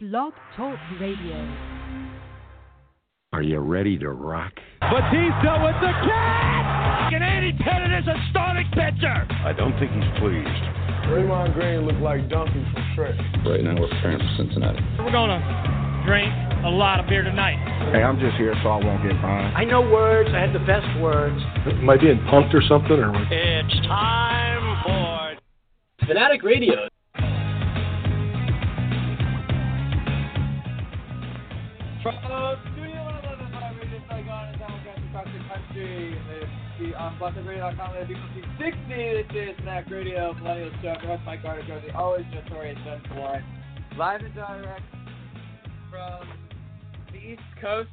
Blog Talk Radio. Are you ready to rock? Batista with the catch! And Andy Pettitte is a starting pitcher! I don't think he's pleased. Draymond Green looked like Donkey from Shrek. Right now we're preparing for Cincinnati. We're gonna drink a lot of beer tonight. Hey, I'm just here so I won't get fined. I know words. I have the best words. Am I being punked or something? Or it's time for Fanatic Radio. Uh, the um, country. The on BlessedRadio.com, the B60. This is Fanatic Radio, Millennial Show. Your host, Mike Carter, Josie, always notorious, Jen Warren. Live and direct from the East Coast,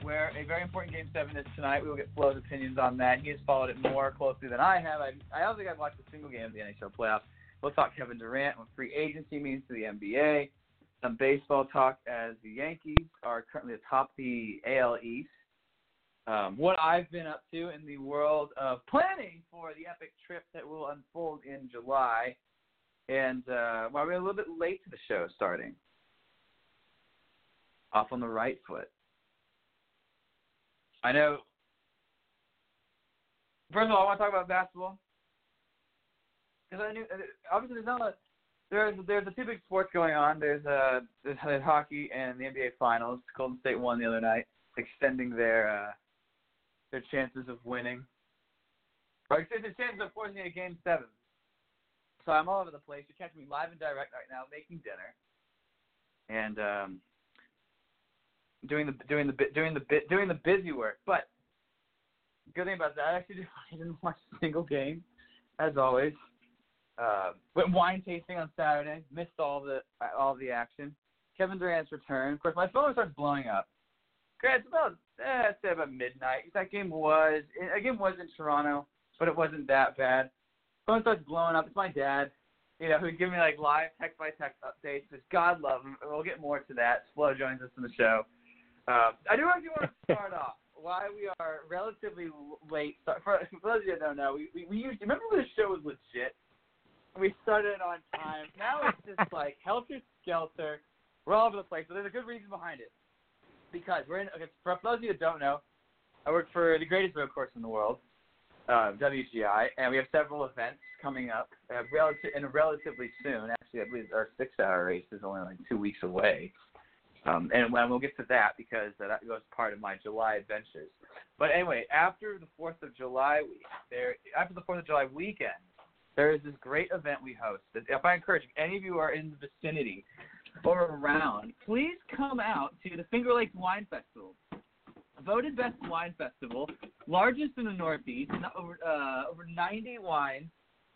where a very important Game 7 is tonight. We will get Flo's opinions on that. He has followed it more closely than I have. I, I don't think I've watched a single game of the NHL playoffs. We'll talk Kevin Durant, what free agency means to the NBA, some baseball talk as the Yankees are currently atop the AL East. Um, what I've been up to in the world of planning for the epic trip that will unfold in July. And uh, well, we're a little bit late to the show starting. Off on the right foot. I know. First of all, I want to talk about basketball because I knew obviously there's not a there's there's the two big sports going on. There's uh there's, there's hockey and the NBA Finals. Golden State won the other night, extending their uh their chances of winning. Or extending their chances of forcing a game seven. So I'm all over the place. You're catching me live and direct right now, making dinner, and um, doing the doing the doing the bit doing the busy work. But good thing about that, I actually didn't watch a single game, as always. Uh, went wine tasting on Saturday. Missed all the all the action. Kevin Durant's return. Of course, my phone starts blowing up. It's about I'd say about midnight. That game was that game was in Toronto, but it wasn't that bad. Phone starts blowing up. It's my dad. You know, who'd give me like live text by text updates. Just God love him. We'll get more to that. Flo joins us in the show. Uh, I do actually want to start off why we are relatively late. For, for those of you that don't know, we, we, we used remember when the show was legit. We started on time. Now it's just like helter skelter. We're all over the place, but there's a good reason behind it. Because we're in. Okay, for those of you that don't know, I work for the greatest road course in the world, uh, WGI, and we have several events coming up uh, relative and relatively soon. Actually, I believe our six-hour race is only like two weeks away. Um, and, we'll get to that because that goes part of my July adventures. But anyway, after the Fourth of July week, there after the Fourth of July weekend, there is this great event we host. If I encourage if any of you are in the vicinity or around, please come out to the Finger Lakes Wine Festival. Voted best wine festival, largest in the Northeast, over uh, over 90 wines.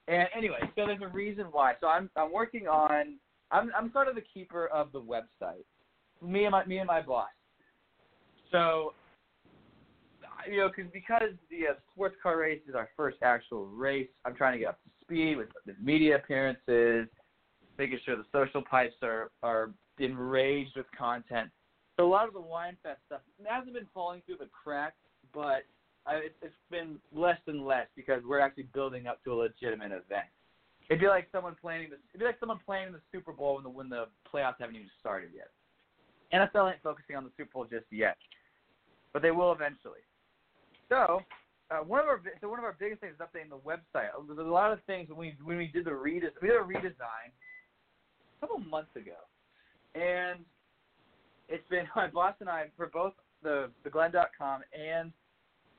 And anyway, so there's a reason why. So I'm I'm working on I'm I'm sort of the keeper of the website me and my me and my boss. So, you know, cause, because the uh, sports car race is our first actual race, I'm trying to get up to speed with the media appearances, making sure the social pipes are are enraged with content. So a lot of the wine fest stuff hasn't been falling through the cracks, but I, it's, it's been less and less because we're actually building up to a legitimate event. It'd be like someone planning the it'd be like someone playing the Super Bowl when the when the playoffs haven't even started yet. NFL ain't focusing on the Super Bowl just yet, but they will eventually. So, uh, one of our so one of our biggest things is updating the website. There's a lot of things when we when we did the redesign. We did a redesign couple months ago, and it's been my boss and I for both the the Glen.com and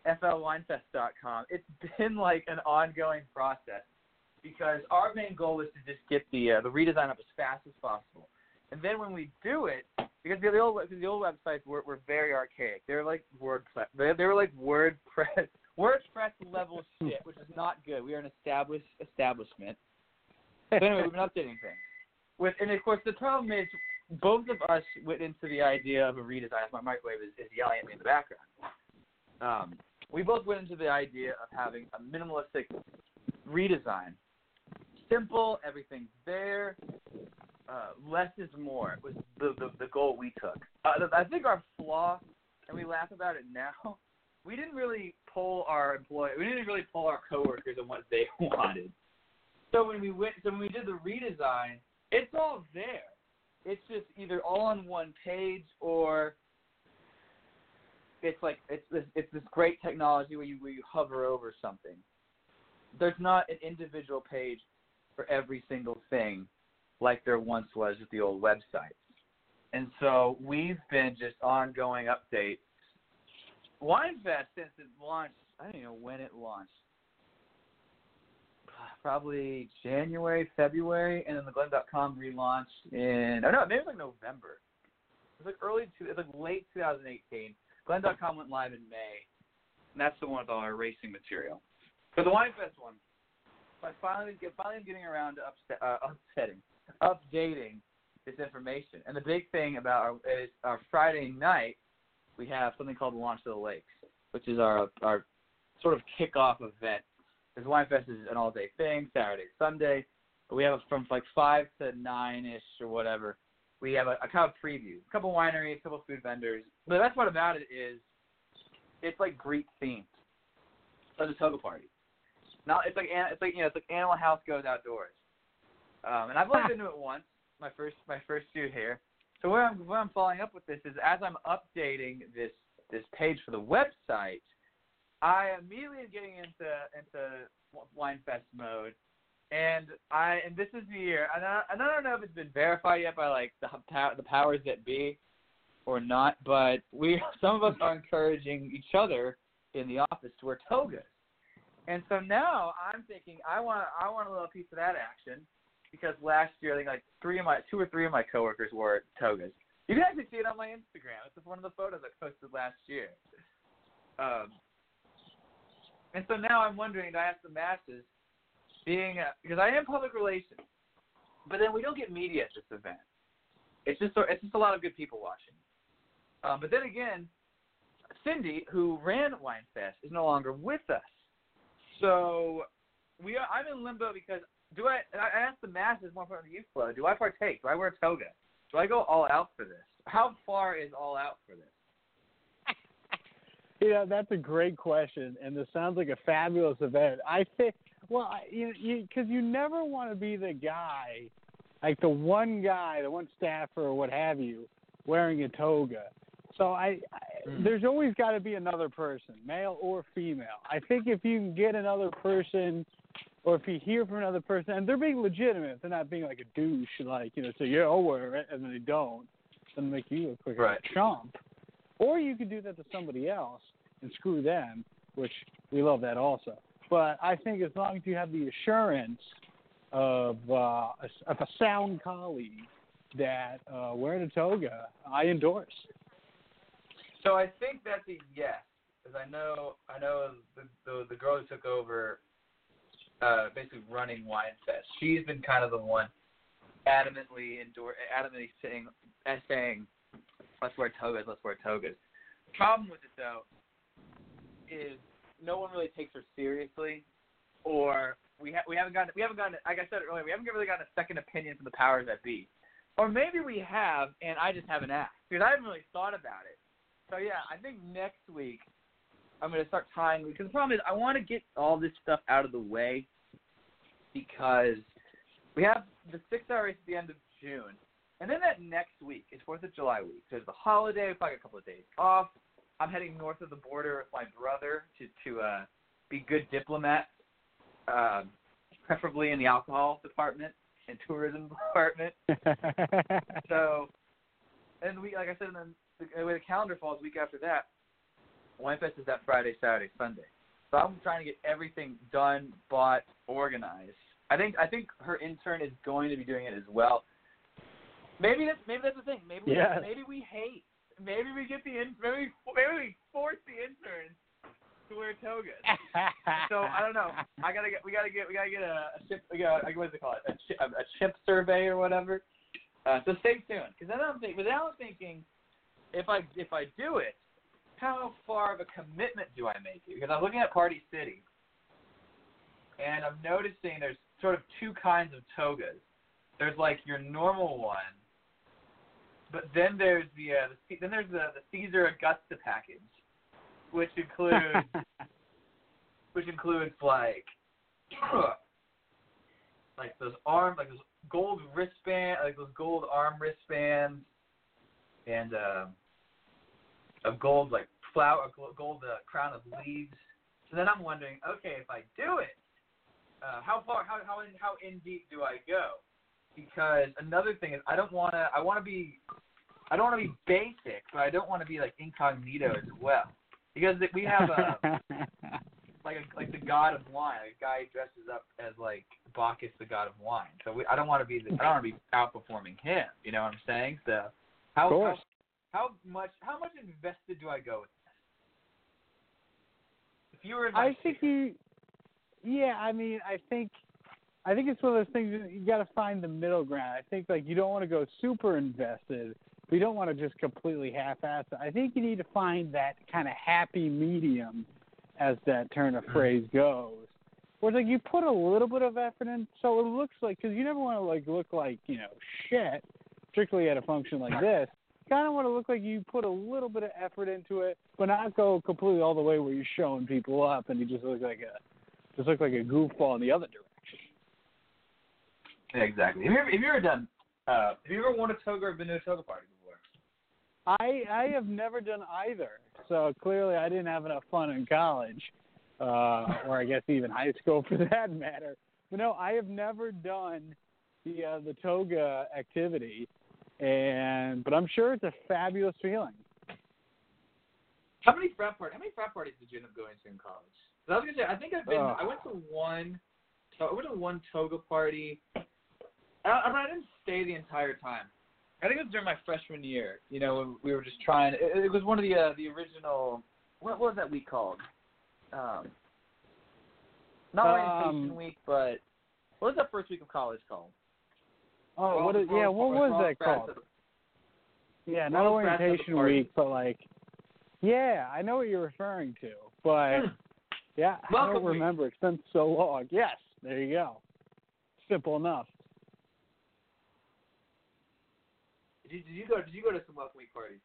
FLWinefest.com. It's been like an ongoing process because our main goal is to just get the uh, the redesign up as fast as possible. And then when we do it, because the old the old websites were, were very archaic. They were like WordPress. They, they were like WordPress WordPress level shit, which is not good. We are an established establishment. But anyway, we've been updating things. With and of course the problem is both of us went into the idea of a redesign. My microwave is, is yelling at me in the background. Um, we both went into the idea of having a minimalistic redesign. Simple, everything's there uh, less is more was the, the the goal we took. Uh, I think our flaw, and we laugh about it now. We didn't really pull our employee. We didn't really pull our coworkers on what they wanted. So when we went, so when we did the redesign, it's all there. it's just either all on one page or it's like it's this it's this great technology where you where you hover over something. There's not an individual page for every single thing like there once was with the old websites. And so we've been just ongoing updates. WineFest since it launched, I don't even know when it launched. Probably January, February, and then the Glen.com relaunched in oh no, maybe it was like November. It was like early to it was like late 2018. Glen.com went live in May, and that's the one with all our racing material. For the WineFest one, I finally get finally getting around to upset, uh, upsetting, updating this information. And the big thing about our is our Friday night, we have something called the Launch of the Lakes, which is our our sort of kickoff event. Because WineFest is an all-day thing, Saturday, Sunday. But we have it from like five to nine ish or whatever. We have a, a kind of preview, a couple wineries, a couple food vendors. But the best part about it is, it's like Greek themed. So It's a toga party. Now it's like it's like you know it's like Animal House goes outdoors. Um, and I've only been to it once, my first my first year here. So where I'm where I'm following up with this is as I'm updating this this page for the website, I immediately am getting into into wine fest mode, and I and this is the year, and I, and I don't know if it's been verified yet by like the the powers that be, or not, but we some of us are encouraging each other in the office to wear togas. And so now I'm thinking I want I want a little piece of that action because last year I think like three of my two or three of my coworkers wore togas. You can actually see it on my Instagram. It's one of the photos I posted last year. Um, and so now I'm wondering to ask the masses, being a, because I am public relations, but then we don't get media at this event. It's just it's just a lot of good people watching. Um, but then again, Cindy, who ran WineFest, is no longer with us. So we are, I'm in limbo because do I? I asked the masses more important the youth flow. Do I partake? Do I wear a toga? Do I go all out for this? How far is all out for this? Yeah, that's a great question, and this sounds like a fabulous event. I think, well, you you because you never want to be the guy, like the one guy, the one staffer or what have you, wearing a toga. So I, I mm. there's always got to be another person, male or female. I think if you can get another person, or if you hear from another person, and they're being legitimate, they're not being like a douche, like you know, say yeah, I'll wear it, and then they don't, then make you look like right. a chump. Or you could do that to somebody else and screw them, which we love that also. But I think as long as you have the assurance of uh, a, of a sound colleague that uh, wearing a toga, I endorse. So I think that's a yes, because I know I know the, the the girl who took over, uh, basically running Wine Fest. She's been kind of the one adamantly endor- adamantly saying saying let's wear togas, let's wear togas. The problem with it though is no one really takes her seriously, or we ha- we haven't gotten we haven't gotten like I said earlier we haven't really gotten a second opinion from the powers that be, or maybe we have and I just haven't asked because I haven't really thought about it. So yeah, I think next week I'm gonna start tying because the problem is I want to get all this stuff out of the way because we have the six hour race at the end of June, and then that next week is Fourth of July week. So there's the holiday. Probably got a couple of days off. I'm heading north of the border with my brother to to uh, be good diplomats, uh, preferably in the alcohol department and tourism department. so, and we like I said, then the way the calendar falls, week after that, WineFest is that Friday, Saturday, Sunday. So I'm trying to get everything done, bought, organized. I think I think her intern is going to be doing it as well. Maybe that's maybe that's the thing. Maybe yes. maybe we hate. Maybe we get the in, maybe maybe we force the interns to wear togas. so I don't know. I gotta get we gotta get we gotta get a, a chip. We got what do they call it? A chip, a, chip survey or whatever. Uh, so stay tuned because then I'm thinking. But now I'm thinking if I if I do it, how far of a commitment do I make it? Because I'm looking at Party City, and I'm noticing there's sort of two kinds of togas. There's like your normal one, but then there's the, uh, the then there's the, the Caesar Augusta package, which includes which includes like like those arm, like those gold wristband, like those gold arm wristbands, and uh, a gold like flower, a gold uh, crown of leaves. So then I'm wondering, okay, if I do it, uh, how far, how how in how in deep do I go? Because another thing is, I don't want to. I want to be. I don't want to be basic, but I don't want to be like incognito as well. Because we have uh, a like a, like the god of wine. A guy dresses up as like Bacchus, the god of wine. So we, I don't want to be. The, I don't want to be outperforming him. You know what I'm saying? So how how, how much how much invested do I go with this? If you were in I think you. Yeah, I mean, I think. I think it's one of those things you got to find the middle ground. I think like you don't want to go super invested, but you don't want to just completely half-ass it. I think you need to find that kind of happy medium, as that turn of mm-hmm. phrase goes. Where it's like you put a little bit of effort in, so it looks like because you never want to like look like you know shit, particularly at a function like this. Kind of want to look like you put a little bit of effort into it, but not go completely all the way where you're showing people up and you just look like a just look like a goofball in the other direction. Yeah, exactly. Have you ever, have you ever done? Uh, have you ever worn a toga or been to a toga party before? I I have never done either, so clearly I didn't have enough fun in college, uh, or I guess even high school for that matter. But no, I have never done the uh, the toga activity, and but I'm sure it's a fabulous feeling. How many frat parties? How many frat parties did you end up going to in college? I was gonna say I think I've been. Oh. I went to one. I went to one toga party. I, I, I didn't stay the entire time. I think it was during my freshman year. You know, when we were just trying. It, it was one of the uh, the original. What, was that week called? Um, not orientation Um, week, but what was that first week of college called? Oh, World- what is, yeah, what was that called? Yeah, not orientation week, but like, yeah, I know what you're referring to, but yeah, I don't week. remember. It's been so long. Yes, there you go. Simple enough. Did you, did you go? Did you go to some welcome week parties?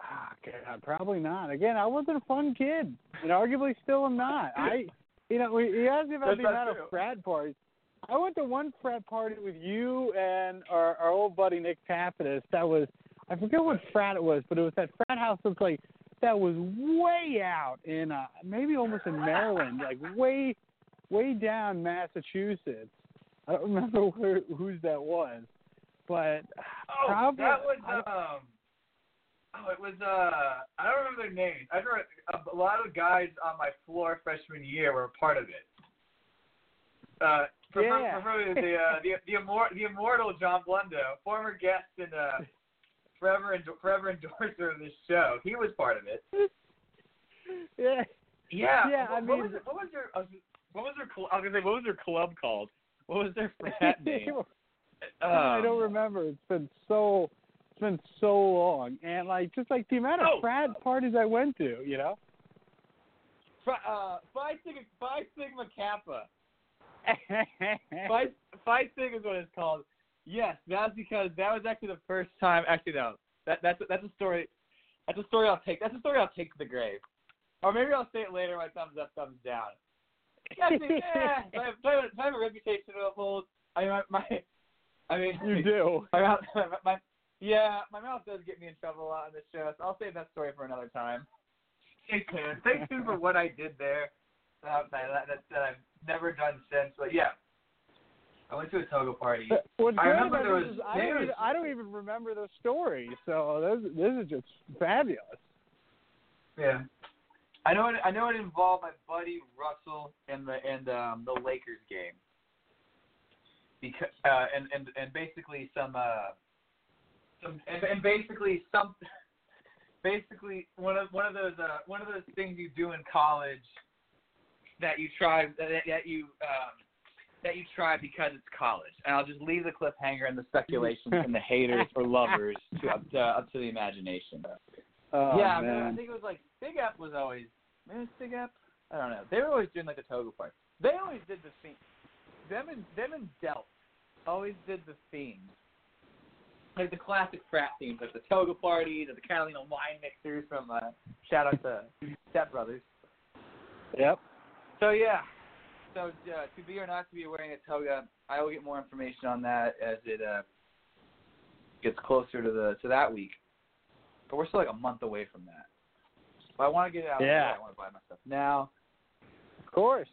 Ah, God, probably not. Again, I wasn't a fun kid, and arguably still am not. I, you know, you asked me about the amount of frat parties. I went to one frat party with you and our, our old buddy Nick Tapitas. That was, I forget what frat it was, but it was that frat house that's like that was way out in, uh, maybe almost in Maryland, like way, way down Massachusetts. I don't remember where, whose that was, but Oh, probably that was um. Oh, it was uh. I don't remember their names. I remember a, a lot of guys on my floor freshman year were a part of it. Uh, prefer, Yeah. preferably the uh, the the, immor- the immortal John Blundo, former guest and uh, forever endo- forever endorser of this show. He was part of it. yeah. Yeah. Yeah, What, I what was what was their what was their I was gonna say what was their club called? What was their frat name? I Um, don't remember. It's been so it's been so long, and like just like the amount of Oh. frat parties I went to, you know. Phi- uh, Phi Sigma, Phi Sigma Kappa. Phi, Phi Sigma is what it's called. Yes, that's because that was actually the first time. Actually, no, that that's that's a story. That's a story I'll take. That's a story I'll take to the grave. Or maybe I'll say it later. My thumbs up, thumbs down. Yeah, I have, if I have, if I have a reputation to uphold. I mean, my, my I mean, you do. My mouth, my, my, yeah, my mouth does get me in trouble a lot on this show, so I'll save that story for another time. Stay tuned. Stay tuned for what I did there. Uh, that, that, that I've never done since. But yeah, I went to a toga party. But What's I remember there was- is I there don't, was- even, I don't even remember the story, so this this is just fabulous. Yeah. I know it. I know it involved my buddy Russell and the and um, the Lakers game. Because uh, and and and basically some uh some and, and basically some basically one of one of those uh one of those things you do in college that you try that, that you um that you try because it's college. And I'll just leave the cliffhanger and the speculations and the haters or lovers to up to, up to the imagination. Oh, yeah, I, man. remember, I think it was like Big F was always maybe it's Big F. I don't know. They were always doing like the toga party. They always did the theme. Them and them and Delp always did the themes. Like the classic frat themes, like the toga parties or the Catalina wine mixers from uh, shout out to Step Brothers. Yep. So yeah, so uh, to be or not to be wearing a toga, I will get more information on that as it uh, gets closer to the to that week. But we're still like a month away from that. But I want to get it out. Yeah. I want to buy my stuff now. Of course.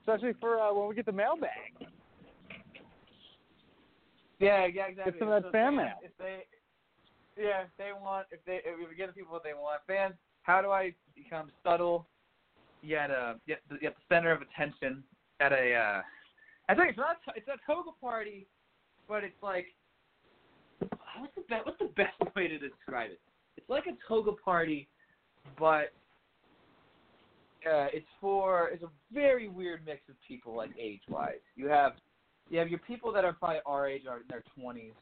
Especially for uh, when we get the mailbag. Yeah, yeah, exactly. Get some of that So fan mail. If they, yeah, if they want, if they, if we get the people what they want, fans, how do I become subtle yet uh yet the, yet the center of attention at a uh I think it's not it's a toga party, but it's like what's the best what's the best way to describe it? It's like a toga party, but uh, it's for it's a very weird mix of people like age wise. You have you have your people that are probably our age are in their twenties,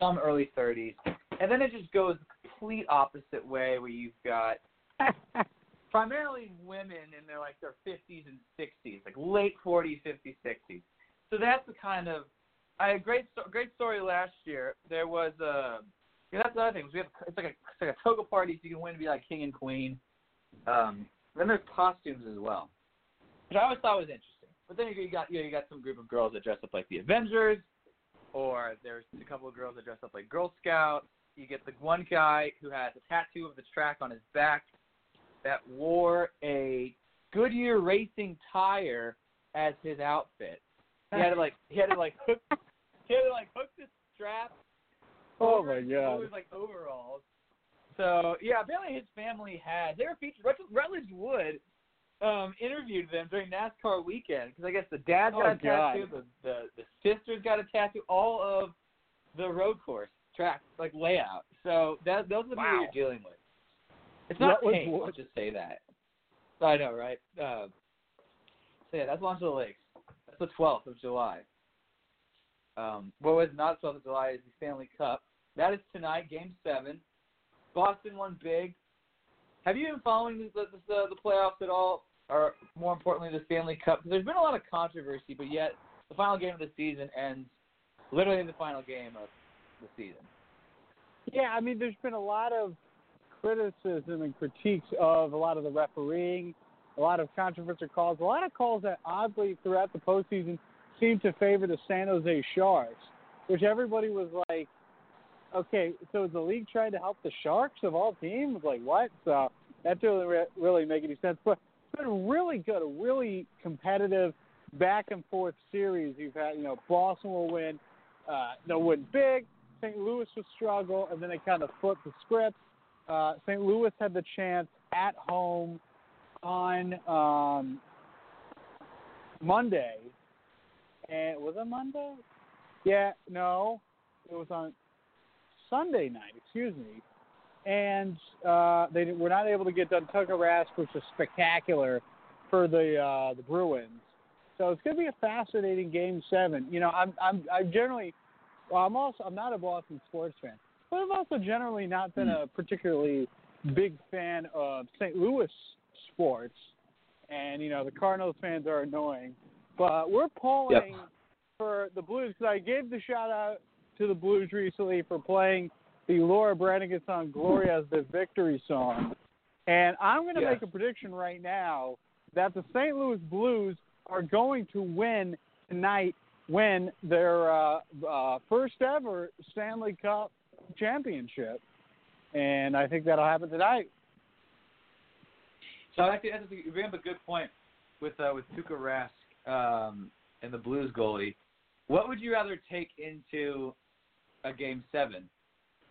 some early thirties, and then it just goes the complete opposite way where you've got primarily women in their like their 50s and 60s, like late 40s, 50s, 60s. So that's the kind of I had a great great story last year. There was a yeah, that's the other thing. We have it's like a it's like a toga party, so you can win to be like king and queen. Um, then there's costumes as well, which I always thought was interesting. But then you got you, know, you got some group of girls that dress up like the Avengers, or there's a couple of girls that dress up like Girl Scouts. You get the one guy who has a tattoo of the track on his back that wore a Goodyear racing tire as his outfit. He had to like he had to like hook he had to like hook the strap Oh my God. over his, like overalls. So yeah, apparently his family had they were featured. Rut- Rutledge Wood um, interviewed them during NASCAR weekend because I guess the dad got Oh, a tattoo, the, the the sisters got a tattoo, all of the road course track like layout. So that those are the Wow. people you're dealing with. It's not Rutledge paint. Let's just say that. I know, right? Uh, so yeah, that's Launch of the Lakes. That's the 12th of July. Um, what was not 12th of July is the Stanley Cup. That is tonight, Game Seven. Boston won big. Have you been following the the, the, the playoffs at all, or more importantly, the Stanley Cup? there's been a lot of controversy, but yet the final game of the season ends literally in the final game of the season. Yeah, I mean, there's been a lot of criticism and critiques of a lot of the refereeing, a lot of controversial calls, a lot of calls that oddly throughout the postseason seemed to favor the San Jose Sharks, which everybody was like, okay, so is the league trying to help the Sharks of all teams? Like what? So that doesn't really, really make any sense. But been really good, a really competitive back and forth series. You've had, you know, Boston will win, uh, they'll win big. St. Louis will struggle, and then they kind of flipped the script. Uh, St. Louis had the chance at home on um, Monday, and was it Monday? Yeah, no, it was on Sunday night. Excuse me, and uh, they were not able to get done Tuukka Rask, which was spectacular for the uh, the Bruins. So it's going to be a fascinating game seven. You know, I'm I'm I'm generally well, I'm also I'm not a Boston sports fan, but I've also generally not been a particularly big fan of St. Louis sports. And you know, the Cardinals fans are annoying, but we're polling for the Blues because I gave the shout out to the Blues recently for playing the Laura Branigan song "Gloria" as the victory song, and I'm going to Yes. make a prediction right now that the St. Louis Blues are going to win tonight win their uh, uh, first ever Stanley Cup championship, and I think that'll happen tonight. So I think that's you bring up a good point with uh, with Tuukka Rask um, and the Blues goalie. What would you rather take into a game seven?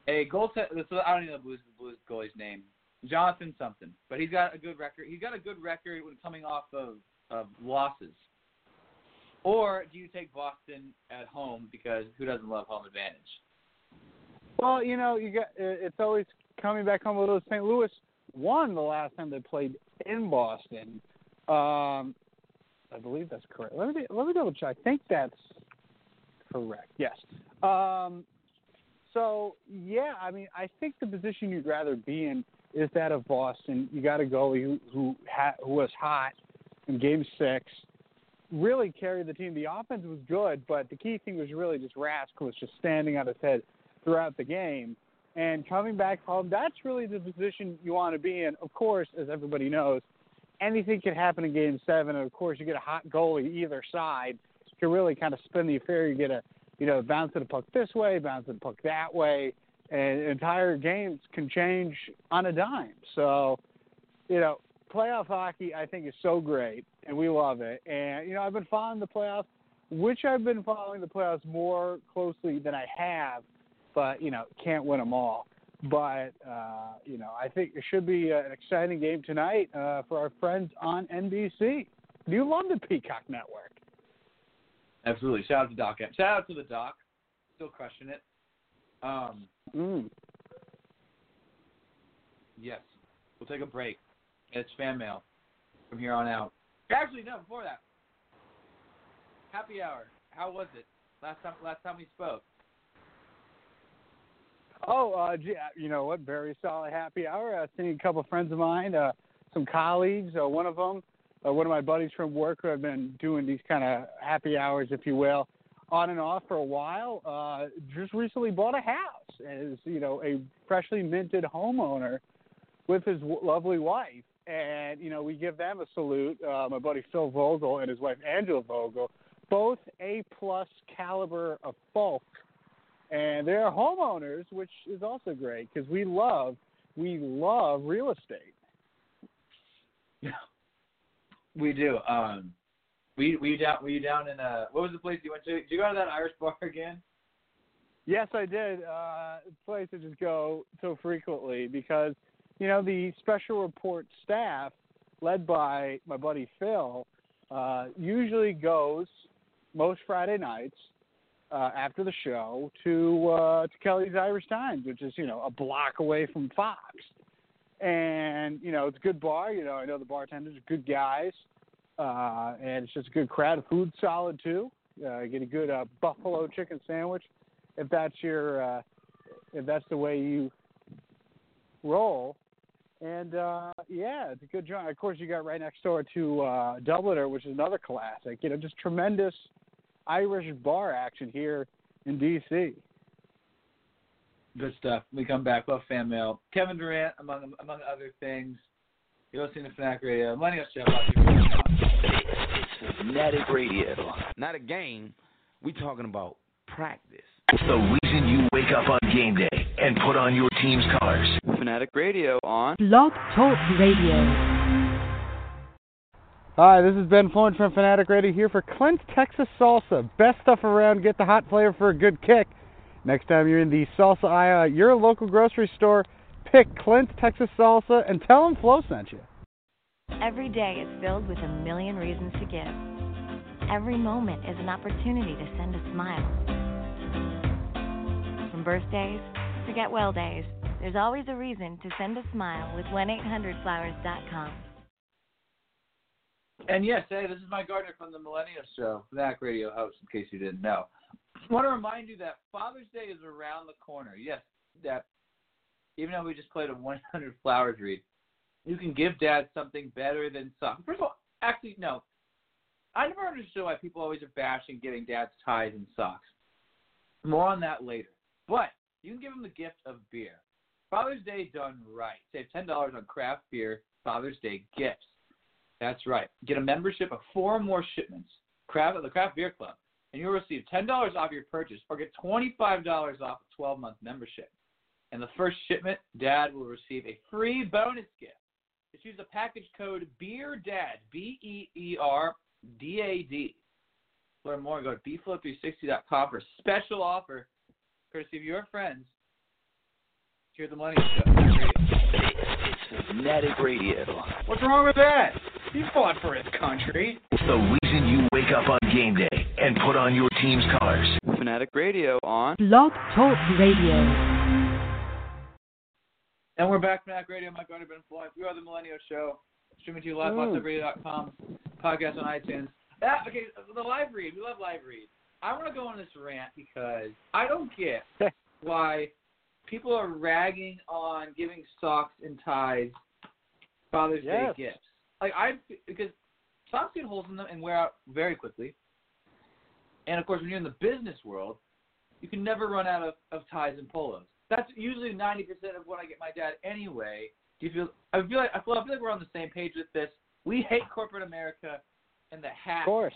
A goal set. So I don't even know the Blues the Blues goalie's name. Jonathan something, but he's got a good record. He's got a good record when coming off of, of losses. Or do you take Boston at home because who doesn't love home advantage? Well, you know, you got it's always coming back home. Although St. Louis won the last time they played in Boston, um, I believe that's correct. Let me let me double check. I think that's correct. Yes. Um, so yeah, I mean, I think the position you'd rather be in is that of Boston. You got a goalie who who, ha- who was hot in Game Six, really carried the team. The offense was good, but the key thing was really just Rask was just standing on his head throughout the game. And coming back home, that's really the position you want to be in. Of course, as everybody knows, anything can happen in Game Seven. And of course, you get a hot goalie either side can really kind of spin the affair. You get a you know bouncing the puck this way, bouncing the puck that way, and entire games can change on a dime. So, you know, playoff hockey I think is so great, and we love it. And you know, I've been following the playoffs, which I've been following the playoffs more closely than I have, but you know, can't win them all. But uh, you know, I think it should be an exciting game tonight uh, for our friends on NBC. Do you love the Peacock Network? Absolutely. Shout out to Doc. Shout out to the Doc. Still crushing it. Um, mm. Yes. We'll take a break. It's fan mail from here on out. Actually, no. Before that, happy hour. How was it last time? Last time we spoke. Oh, uh, gee, uh, you know what? Very solid happy hour. Uh, seeing a couple of friends of mine, uh, some colleagues. Uh, one of them uh, one of my buddies from work who have been doing these kind of happy hours, if you will, on and off for a while. Uh, just recently bought a house as you know a freshly minted homeowner with his w- lovely wife, and you know we give them a salute. Uh, my buddy Phil Vogel and his wife Angela Vogel, both A plus caliber of folk, and they're homeowners, which is also great because we love we love real estate. Yeah. We do. Um, we were you down? Were you down in uh? What was the place you went to? Did you go to that Irish bar again? Yes, I did. Uh, place I just go so frequently because you know the special report staff, led by my buddy Phil, uh, usually goes most Friday nights uh, after the show to uh, to Kelly's Irish Times, which is you know a block away from Fox and you know it's a good bar. You know, I know the bartenders are good guys, uh, and it's just a good crowd. The food's solid too. Uh, get a good uh, buffalo chicken sandwich if that's your uh, if that's the way you roll. And uh, yeah, it's a good joint. Of course, you got right next door to uh, Dubliner, which is another classic. You know, just tremendous Irish bar action here in DC. Good stuff. We come back. Love fan mail. Kevin Durant, among among other things. You're listening to Fanatic Radio. Millennial Show. It's Fanatic Radio. Not a game. We talking about practice. The reason you wake up on game day and put on your team's colors. Fanatic Radio on Blog Talk Radio. Hi, this is Ben Florence from Fanatic Radio here for Clint's Texas Salsa. Best stuff around. Get the hot flavor for a good kick. Next time you're in the salsa aisle at your local grocery store, pick Clint's Texas Salsa and tell them Flo sent you. Every day is filled with a million reasons to give. Every moment is an opportunity to send a smile. From birthdays to get well days, there's always a reason to send a smile with 1-800-Flowers.com. And yes, hey, this is Mike Gardner from the Millennial Show, Fanatic Radio host, in case you didn't know. I want to remind you that Father's Day is around the corner. Yes, that even though we just played a 100 flowers read, you can give dad something better than socks. First of all, actually, no. I never understood why people always are bashing getting dad's ties and socks. More on that later. But you can give him the gift of beer. Father's Day done right. Save $10 on craft beer Father's Day gifts. That's right. Get a membership of four more shipments. Craft the Craft Beer Club and you'll receive $10 off your purchase or get $25 off a 12 month membership. And the first shipment, Dad will receive a free bonus gift. Just use the package code BEERDAD, B E E R D A D. Learn more, go to bflow360.com for a special offer, courtesy of your friends here at the Money Show. It's Fanatic Radio. What's wrong with that? He fought for his country. It's The reason you wake up on game day and put on your team's colors. Fanatic Radio on Blog Talk Radio. And we're back, Fanatic Radio. Mike Gardner, Ben Floyd. We are the Millennial Show. Streaming to you live on radio.com, podcast on iTunes. That, okay, the live read. We love live read. I want to go on this rant because I don't get why people are ragging on giving socks and ties Father's yes. Day gifts. Like I because socks get holes in them and wear out very quickly. And of course, when you're in the business world, you can never run out of, of ties and polos. That's usually 90% of what I get my dad anyway. Do you feel? I feel like I feel, I feel like we're on the same page with this. We hate corporate America and the course.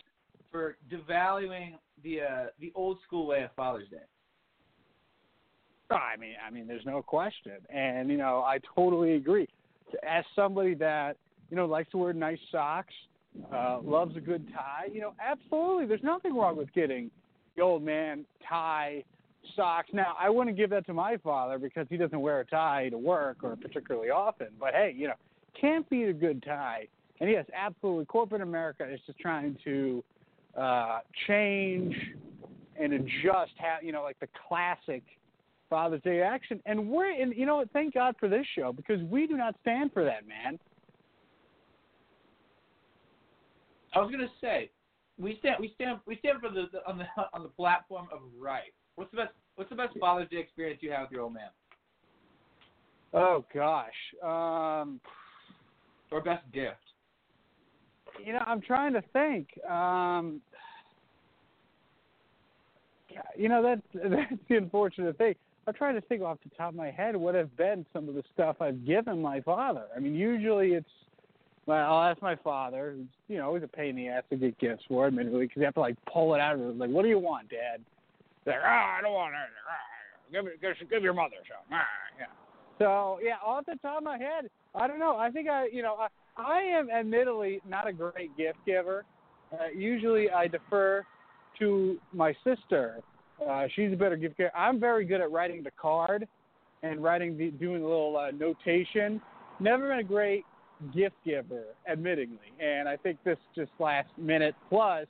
for devaluing the uh, the old school way of Father's Day. I mean, I mean, there's no question, and you know, I totally agree. As somebody that you know likes to wear nice socks, uh, loves a good tie, you know, absolutely, there's nothing wrong with getting the old man tie, socks. Now, I wouldn't give that to my father because he doesn't wear a tie to work or particularly often. But hey, you know, can't beat a good tie. And yes, absolutely, corporate America is just trying to uh, change and adjust, how, you know, like the classic Father's Day action. And we're, in, you know, thank God for this show because we do not stand for that, man. I was gonna say, we stand we stand we stand for the, the on the on the platform of right. What's the best What's the best Father's Day experience you have with your old man? Oh gosh, um, or best gift? You know, I'm trying to think. Um, you know, that's that's the unfortunate thing. I'm trying to think off the top of my head what have been some of the stuff I've given my father. I mean, usually it's well, I'll ask my father, who's you know always a pain in the ass to get gifts for, admittedly, because you have to like pull it out of it. Like, what do you want, Dad? Like, ah, I don't want anything. Ah, give, it, give, give your mother some. Ah, yeah. So yeah, off the top of my head, I don't know. I think I, you know, I, I am admittedly not a great gift giver. Uh, usually, I defer to my sister. Uh, she's a better gift giver. I'm very good at writing the card and writing the doing a little uh, notation. Never been a great gift giver, admittingly. And I think this just last minute plus,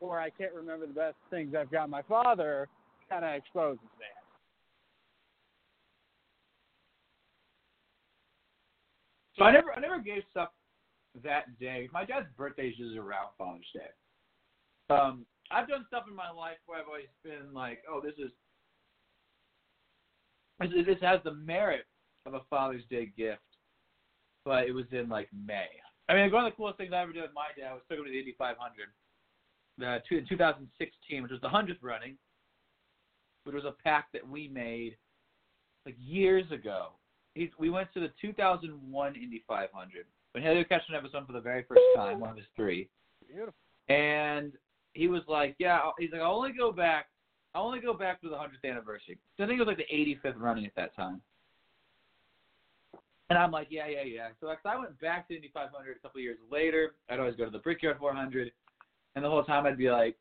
or I can't remember the best things I've got my father, kind of exposes that. So I never I never gave stuff that day. My dad's birthday is just around Father's Day. Um, I've done stuff in my life where I've always been like, oh, this is this, this has the merit of a Father's Day gift, but it was in like May. I mean, one of the coolest things I ever did with my dad was took him to the Indy 500 uh, in 2016, which was the hundredth running, which was a pack that we made like years ago. He's, we went to the 2001 Indy 500 when Helio Castroneves was on for the very first time, one of his three. Beautiful. And he was like, "Yeah," he's like, "I only go back, I only go back for the hundredth anniversary." So I think it was like the 85th running at that time. And I'm like, "Yeah, yeah, yeah." So I went back to Indy 500 a couple years later. I'd always go to the Brickyard 400, and the whole time I'd be like,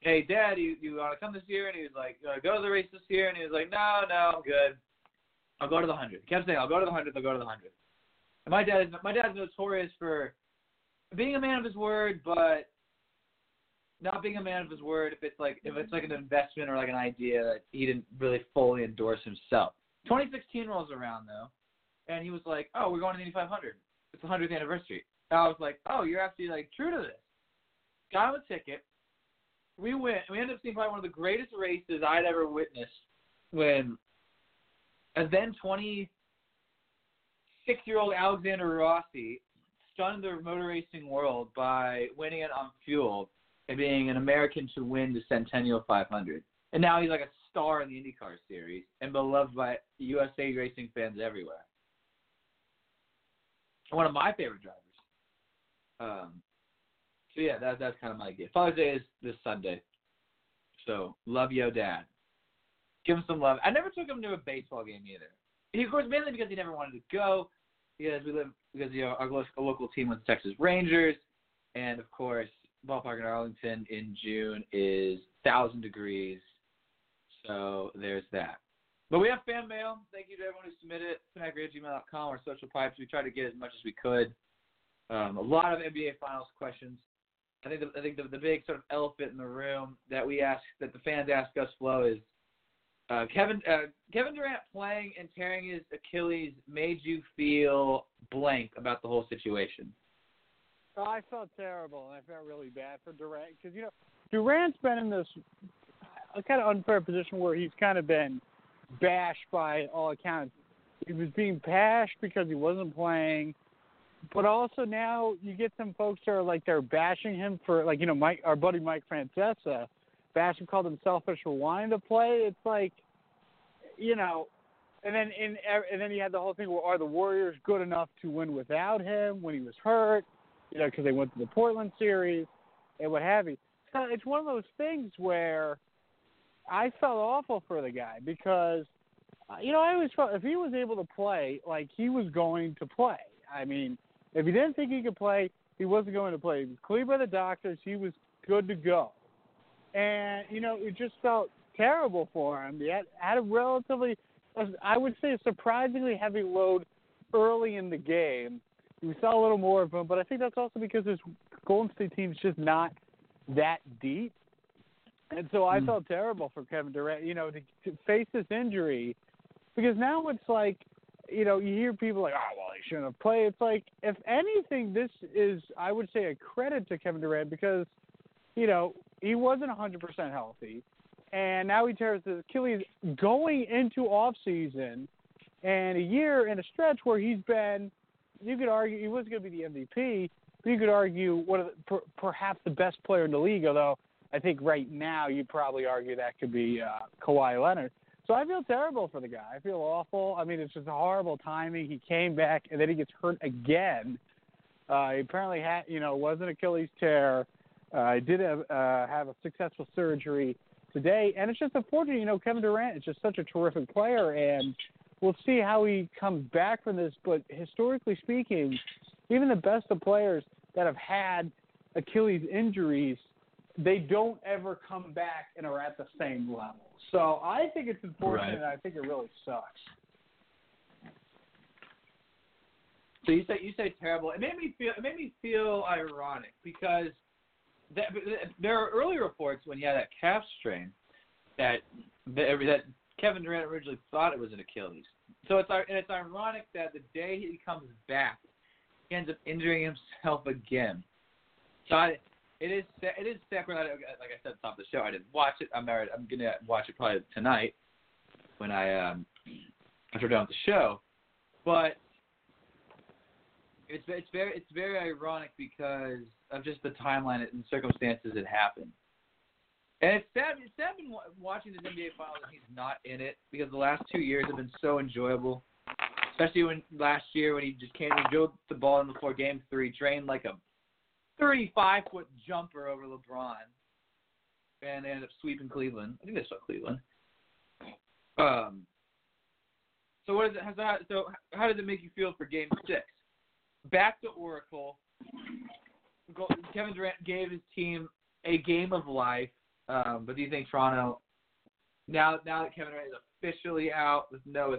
"Hey, Dad, you you want to come this year?" And he was like, "You go to the race this year?" And he was like, "No, no, I'm good. I'll go to the hundred. He kept saying, "I'll go to the hundred. I'll go to the hundred. And my dad is my dad's notorious for being a man of his word, but not being a man of his word if it's like if it's like an investment or like an idea that he didn't really fully endorse himself. 2016 rolls around though, and he was like, "Oh, we're going to the Indy 500. It's the 100th anniversary." And I was like, "Oh, you're actually like true to this." Got him a ticket. We went. We ended up seeing probably one of the greatest races I'd ever witnessed when a then 26 year old Alexander Rossi stunned the motor racing world by winning it on fuel and being an American to win the Centennial 500. And now he's like a star in the IndyCar series and beloved by USA racing fans everywhere. One of my favorite drivers. Um, so yeah, that, that's kind of my gift. Father's Day is this Sunday. So love yo dad. Give him some love. I never took him to a baseball game either. He, of course, mainly because he never wanted to go. Because we live, because you know our local team was Texas Rangers, and of course, ballpark in Arlington in June is thousand degrees. So there's that. But we have fan mail. Thank you to everyone who submitted it. Fanatic@gmail.com or social pipes. We tried to get as much as we could. Um, a lot of NBA Finals questions. I think the, I think the, the big sort of elephant in the room that we ask that the fans ask us Flo is uh, Kevin uh, Kevin Durant playing and tearing his Achilles made you feel blank about the whole situation. Oh, I felt terrible, and I felt really bad for Durant because you know Durant's been in this kind of unfair position where he's kind of been bashed by all accounts. He was being bashed because he wasn't playing, but also now you get some folks that are like they're bashing him for like you know Mike, our buddy Mike Francesa, him, called him selfish for wanting to play. It's like, you know, and then in and then he had the whole thing where are the Warriors good enough to win without him when he was hurt? you know, because they went to the Portland series and what have you. So it's one of those things where I felt awful for the guy because, uh, you know, I always felt if he was able to play, like he was going to play. I mean, if he didn't think he could play, he wasn't going to play. He was cleared by the doctors. He was good to go. And, you know, it just felt terrible for him. He had, had a relatively, I would say, a surprisingly heavy load early in the game. We saw a little more of him, but I think that's also because this Golden State team's just not that deep. And so I mm. felt terrible for Kevin Durant, you know, to, to face this injury because now it's like, you know, you hear people like, oh, well, he shouldn't have played. It's like, if anything, this is, I would say, a credit to Kevin Durant because, you know, he wasn't 100% healthy. And now he tears his Achilles going into off season and a year in a stretch where he's been, you could argue, he wasn't going to be the MVP, but you could argue one of the, per, perhaps the best player in the league, although I think right now you'd probably argue that could be uh, Kawhi Leonard. So I feel terrible for the guy. I feel awful. I mean, it's just horrible timing. He came back and then he gets hurt again. Uh, he apparently had, you know, was an Achilles tear. Uh, he did have, uh, have a successful surgery today, and it's just unfortunate. You know, Kevin Durant is just such a terrific player, and we'll see how he comes back from this. But historically speaking, even the best of players that have had Achilles injuries they don't ever come back and are at the same level. So I think it's unfortunate. Right. And I think it really sucks. So you say you say terrible. It made me feel it made me feel ironic because that, there are early reports when he had that calf strain that that Kevin Durant originally thought it was an Achilles. So it's and it's ironic that the day he comes back, he ends up injuring himself again. So I, it is it is Sacramento. Like I said top of the show, I didn't watch it. I'm married. I'm gonna watch it probably tonight when I um after we're done with the show. But it's it's very it's very ironic because of just the timeline and circumstances it happened. And it's sad. It's sad been watching this NBA Finals and he's not in it because the last two years have been so enjoyable. Especially when last year when he just came and drilled the ball in the four game three, drained like a 35 foot jumper over LeBron and ended up sweeping Cleveland. I think they swept Cleveland. Um. So what is it? That? So how did it make you feel for Game Six? Back to Oracle. Kevin Durant gave his team a game of life. Um, but do you think Toronto, now now that Kevin Durant is officially out with no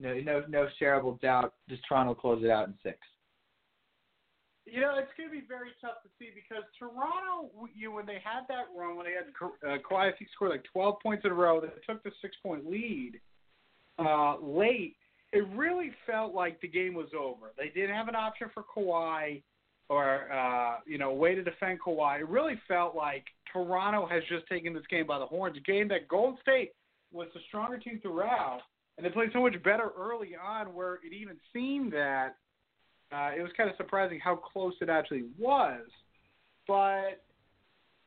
no no no shareable doubt, does Toronto close it out in six? You know, it's going to be very tough to see because Toronto, you when they had that run, when they had uh, Kawhi, scored like 12 points in a row, they took the six point lead uh, late. It really felt like the game was over. They didn't have an option for Kawhi or uh, you know, way to defend Kawhi. It really felt like Toronto has just taken this game by the horns. A game that Golden State was the stronger team throughout, and they played so much better early on, where it even seemed that uh, it was kind of surprising how close it actually was. But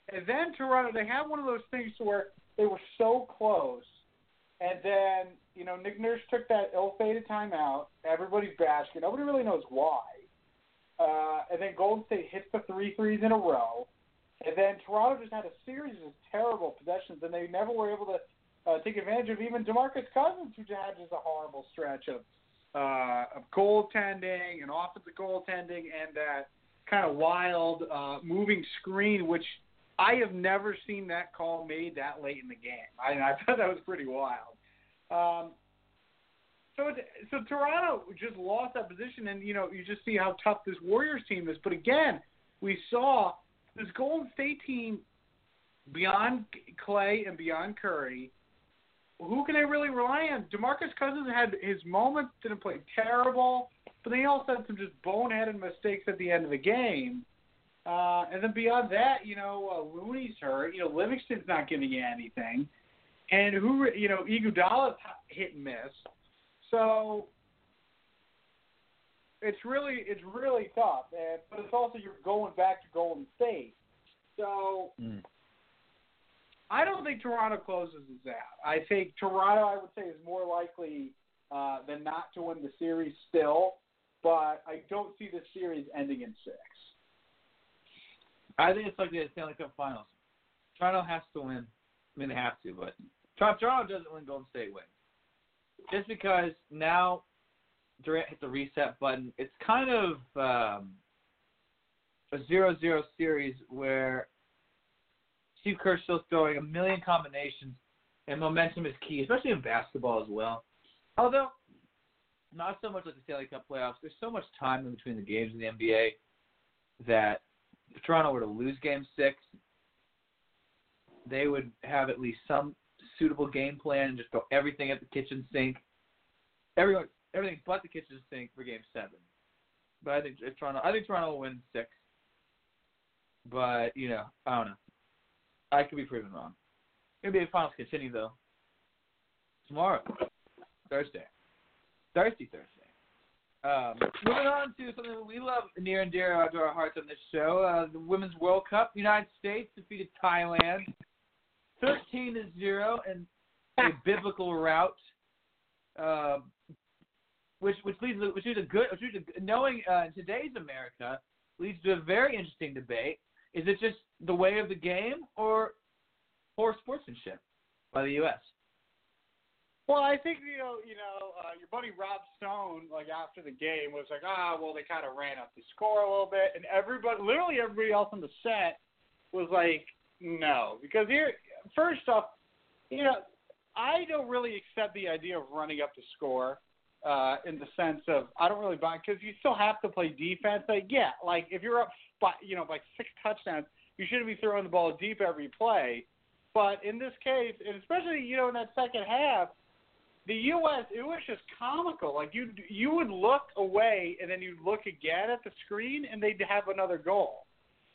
and then Toronto, they had one of those things where they were so close, and then you know Nick Nurse took that ill-fated timeout. Everybody's basking. Nobody really knows why. Uh, and then Golden State hits the three threes in a row. And then Toronto just had a series of terrible possessions, and they never were able to uh, take advantage of even DeMarcus Cousins, who had just a horrible stretch of uh, of goaltending and offensive goaltending and that kind of wild uh, moving screen, which I have never seen that call made that late in the game. I, I thought that was pretty wild. Um, so, so Toronto just lost that position, and you know you just see how tough this Warriors team is. But again, we saw this Golden State team beyond Klay and beyond Curry who can they really rely on? Demarcus Cousins had his moments, didn't play terrible, but then he also had some just boneheaded mistakes at the end of the game. Uh, and then beyond that, you know, uh, Looney's hurt. You know, Livingston's not giving you anything, and who, you know, Iguodala's hit and miss. So it's really, it's really tough. And but it's also you're going back to Golden State. So mm. I don't think Toronto closes this out. I think Toronto, I would say, is more likely uh, than not to win the series still, but I don't see the series ending in six. I think it's like the Stanley Cup Finals. Toronto has to win. I mean, they have to, but Toronto doesn't win. Golden State wins. Just because now Durant hit the reset button. It's kind of um, a zero-zero series where Steve Kerr's still throwing a million combinations, and momentum is key, especially in basketball as well. Although not so much like the Stanley Cup playoffs. There's so much time in between the games in the NBA that if Toronto were to lose Game Six, they would have at least some suitable game plan and just throw everything at the kitchen sink. Everyone, everything but the kitchen sink for Game Seven. But I think Toronto, I think Toronto will win six. But you know, I don't know. I could be proven wrong. NBA Finals continue though. Tomorrow, Thursday, Thursday, Thursday. Um, moving on to something we love near and dear to our hearts on this show, uh, the Women's World Cup. United States defeated Thailand 13 to 0 in a biblical route. Uh, which which leads to, which is a good which leads to, knowing uh, today's America leads to a very interesting debate. Is it just the way of the game or poor sportsmanship by the U.S.? Well, I think you know, you know, uh, your buddy Rob Stone, like after the game, was like, ah, well, they kind of ran up the score a little bit, and everybody, literally everybody else on the set, was like, no, because here, first off, you know, I don't really accept the idea of running up the score, uh, in the sense of I don't really buy because you still have to play defense. Like, yeah, like if you're up by, you know, by six touchdowns, you shouldn't be throwing the ball deep every play. But in this case, and especially you know in that second half the U.S. it was just comical. Like you you would look away and then you'd look again at the screen and they'd have another goal,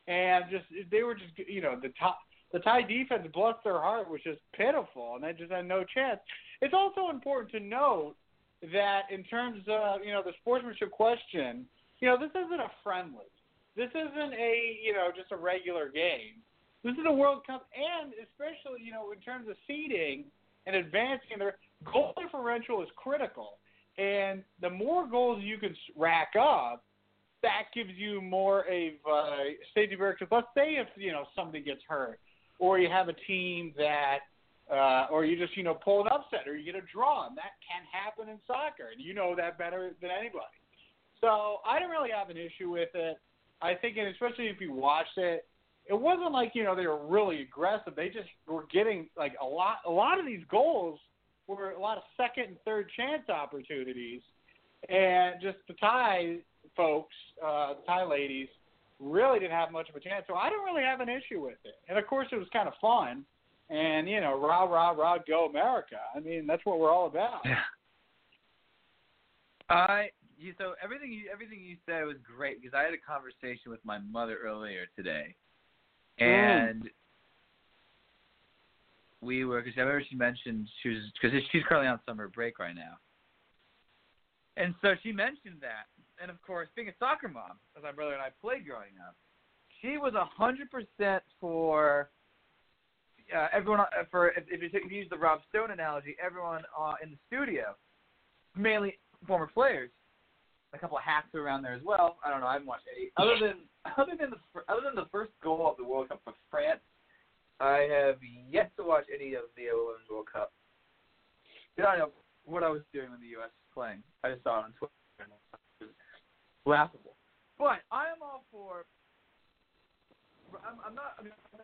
and just they were just you know the top the Thai defense bless their heart was just pitiful and they just had no chance. It's also important to note that in terms of you know the sportsmanship question, you know this isn't a friendly, this isn't a you know just a regular game. This is a World Cup, and especially you know in terms of seeding and advancing there goal differential is critical. And the more goals you can rack up, that gives you more of uh, safety barrier. Let's say if you know somebody gets hurt, or you have a team that, uh, or you just you know pull an upset, or you get a draw, and that can happen in soccer, and you know that better than anybody. So I don't really have an issue with it. I think, and especially if you watched it, it wasn't like you know they were really aggressive. They just were getting like a lot. A lot of these goals were a lot of second and third chance opportunities, and just the Thai folks, uh, the Thai ladies, really didn't have much of a chance. So I don't really have an issue with it. And of course, it was kind of fun. And you know, rah rah rah, go America! I mean, that's what we're all about. Yeah. I you so everything you everything you said was great because I had a conversation with my mother earlier today, and mm we were because I remember she mentioned she was because she's currently on summer break right now, and so she mentioned that. And of course, being a soccer mom, as my brother and I played growing up, she was a hundred percent for uh, everyone. Uh, for if, if, you, use the Rob Stone analogy, everyone uh, in the studio, mainly former players, a couple of hacks around there as well. I don't know. I haven't watched any other than other than the other than the first goal of the World Cup for France I have yet to watch any of the Women's World Cup. Did I know what I was doing when the U.S. was playing. I just saw it on Twitter and it was laughable. But I am all for. I'm, I'm not. I mean, I'm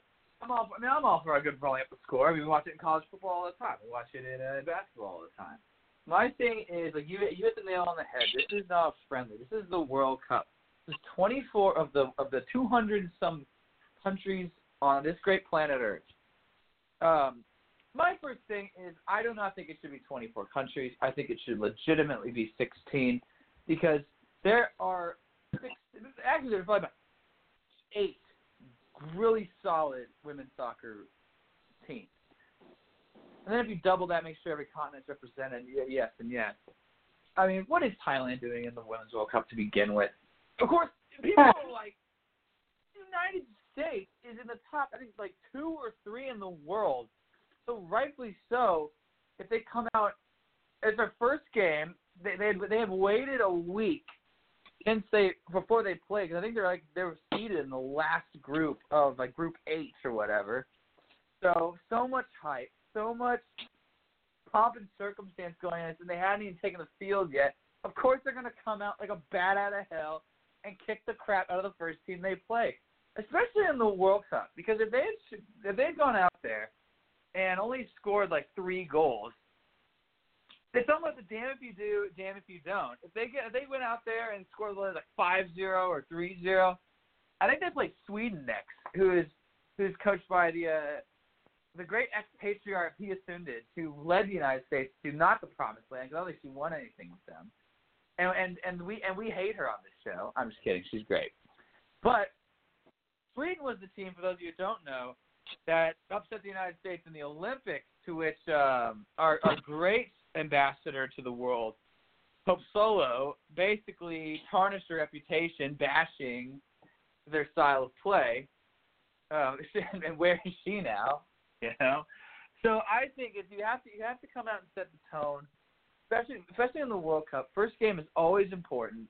all. I mean, I'm all for a good rolling up the score. I mean, we watch it in college football all the time. We watch it in uh, basketball all the time. My thing is like you. You hit the nail on the head. This is not friendly. This is the World Cup. This is 24 of the of the 200 some countries on this great planet Earth. Um, my first thing is I do not think it should be 24 countries. I think it should legitimately be 16 because there are six, actually there's probably about eight really solid women's soccer teams. And then if you double that, make sure every continent's represented. Yes and yes. I mean, what is Thailand doing in the Women's World Cup to begin with? Of course, people are like, United States is in the top, I think, like two or three in the world. So rightfully so, if they come out as their first game, they they they have waited a week since they before they play because I think they're like they were seeded in the last group of like Group H or whatever. So so much hype, so much pomp and circumstance going on, and they hadn't even taken the field yet. Of course, they're to come out like a bat out of hell and kick the crap out of the first team they play, especially in the World Cup. Because if they had, if they had gone out there and only scored like three goals, it's almost a damn if you do, damn if you don't. If they get if they went out there and scored like five zero or three zero, I think they play Sweden next, who is who's coached by the uh, the great expatriarch Pia Sundhage, who led the United States to not the promised land because I don't think she won anything with them. And and and we and we hate her on this show. I'm just kidding. She's great. But Sweden was the team, for those of you who don't know, that upset the United States in the Olympics, to which um, our, our great ambassador to the world, Hope Solo, basically tarnished her reputation, bashing their style of play. Um, and where is she now? You know. So I think if you have to, you have to come out and set the tone, especially especially in the World Cup. First game is always important.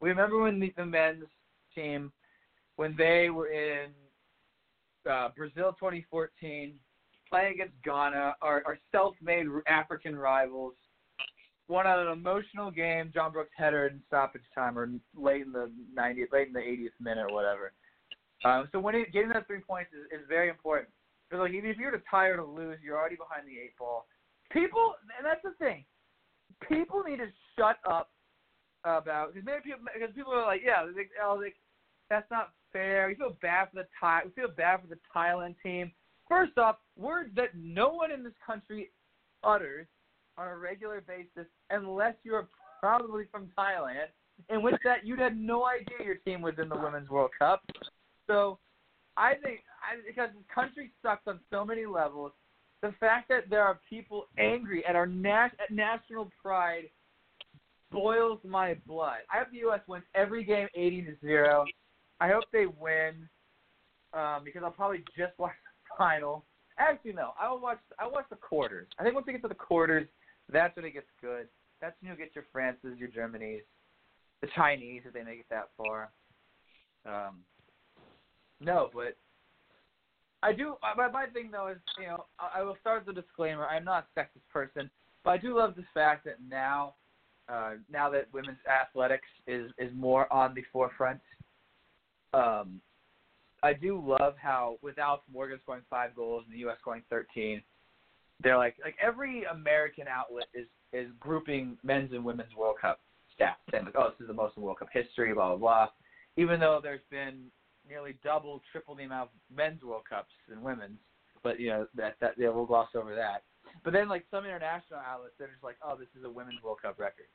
We remember when the, the men's team, when they were in uh, Brazil 2014, playing against Ghana, our, our self-made African rivals. Won on an emotional game, John Brooks header in stoppage time, or late in the 90th, late in the 80th minute, or whatever. Um, so winning, getting that three points is, is very important. Because like even if you're tie to lose, you're already behind the eight ball. People, and that's the thing. People need to shut up about because maybe people because people are like, yeah, they, oh, they, that's not fair. We feel bad for the Thai. We feel bad for the Thailand team. First off, words that no one in this country utters on a regular basis unless you're probably from Thailand, in which that you'd had no idea your team was in the Women's World Cup. So I think I, because the country sucks on so many levels, the fact that there are people angry at our at national pride boils my blood. I hope the U.S. wins every game 80 to zero. I hope they win um, because I'll probably just watch final. Actually, no. I watch. I watch the quarters. I think once we get to the quarters, that's when it gets good. That's when you get your Frances, your Germanys, the Chinese if they make it that far. Um, no, but I do. My, my thing though is, you know, I, I will start a disclaimer. I'm not a sexist person, but I do love the fact that now, uh, now that women's athletics is is more on the forefront. Um, I do love how without Morgan scoring five goals and the U.S. scoring 13, they're like like every American outlet is is grouping men's and women's World Cup stats saying like, oh, this is the most in World Cup history, blah blah blah. Even though there's been nearly double, triple the amount of men's World Cups than women's, but you know that that yeah, we'll gloss over that. But then like some international outlets, they're just like, oh, this is a women's World Cup record.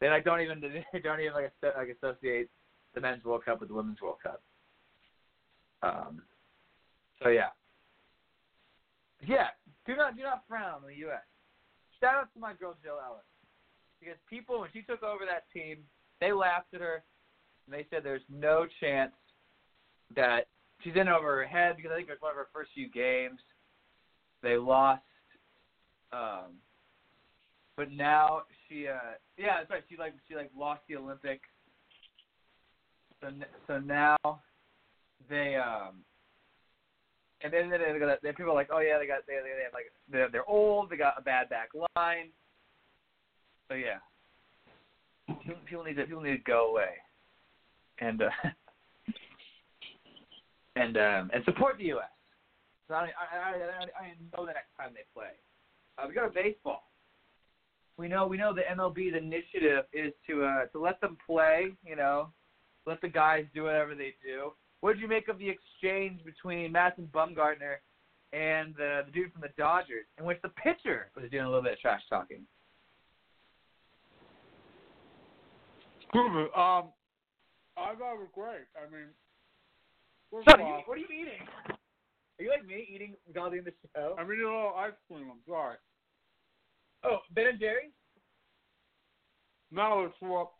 They like don't even they don't even like like associate the men's World Cup with the women's World Cup. Um, so yeah, yeah. Do not do not frown on the U.S. Shout out to my girl Jill Ellis because people when she took over that team, they laughed at her and they said there's no chance that she's in over her head because I think it was one of her first few games. They lost, um, but now she, uh, yeah, that's right. She like she like lost the Olympics. So so now they um and then they got then people are like, oh yeah, they got they they, they have like they're they're old, they got a bad back line. So yeah, people need to people need to go away, and uh, and um and support the U.S. So I I I, I know the next time they play. Uh, we go to baseball. We know we know the MLB's initiative is to uh to let them play. You know, let the guys do whatever they do. What did you make of the exchange between Madison Bumgarner and the, the dude from the Dodgers, in which the pitcher was doing a little bit of trash talking? Um, I thought it was great. I mean, Son, you, what are you eating? Are you like me eating while doing the show? I'm eating a little ice cream. I'm sorry. Oh, Ben and Jerry's? No, it's what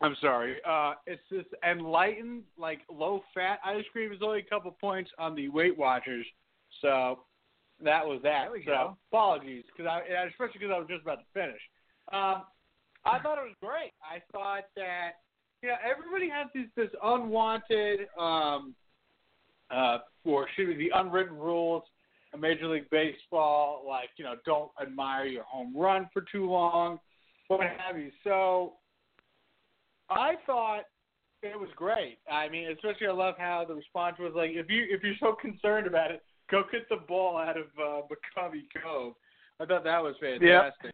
I'm sorry. Uh, it's this enlightened, like low fat ice cream. is only a couple points on the Weight Watchers, so that was that. There we so go. apologies, because I especially because I was just about to finish. Um, I thought it was great. I thought that you know everybody has this this unwanted um uh or should be the unwritten rules of Major League Baseball, like, you know, don't admire your home run for too long, what have you. So I thought it was great. I mean, especially I love how the response was like, if you if you're so concerned about it, go get the ball out of uh, McCovey Cove. I thought that was fantastic.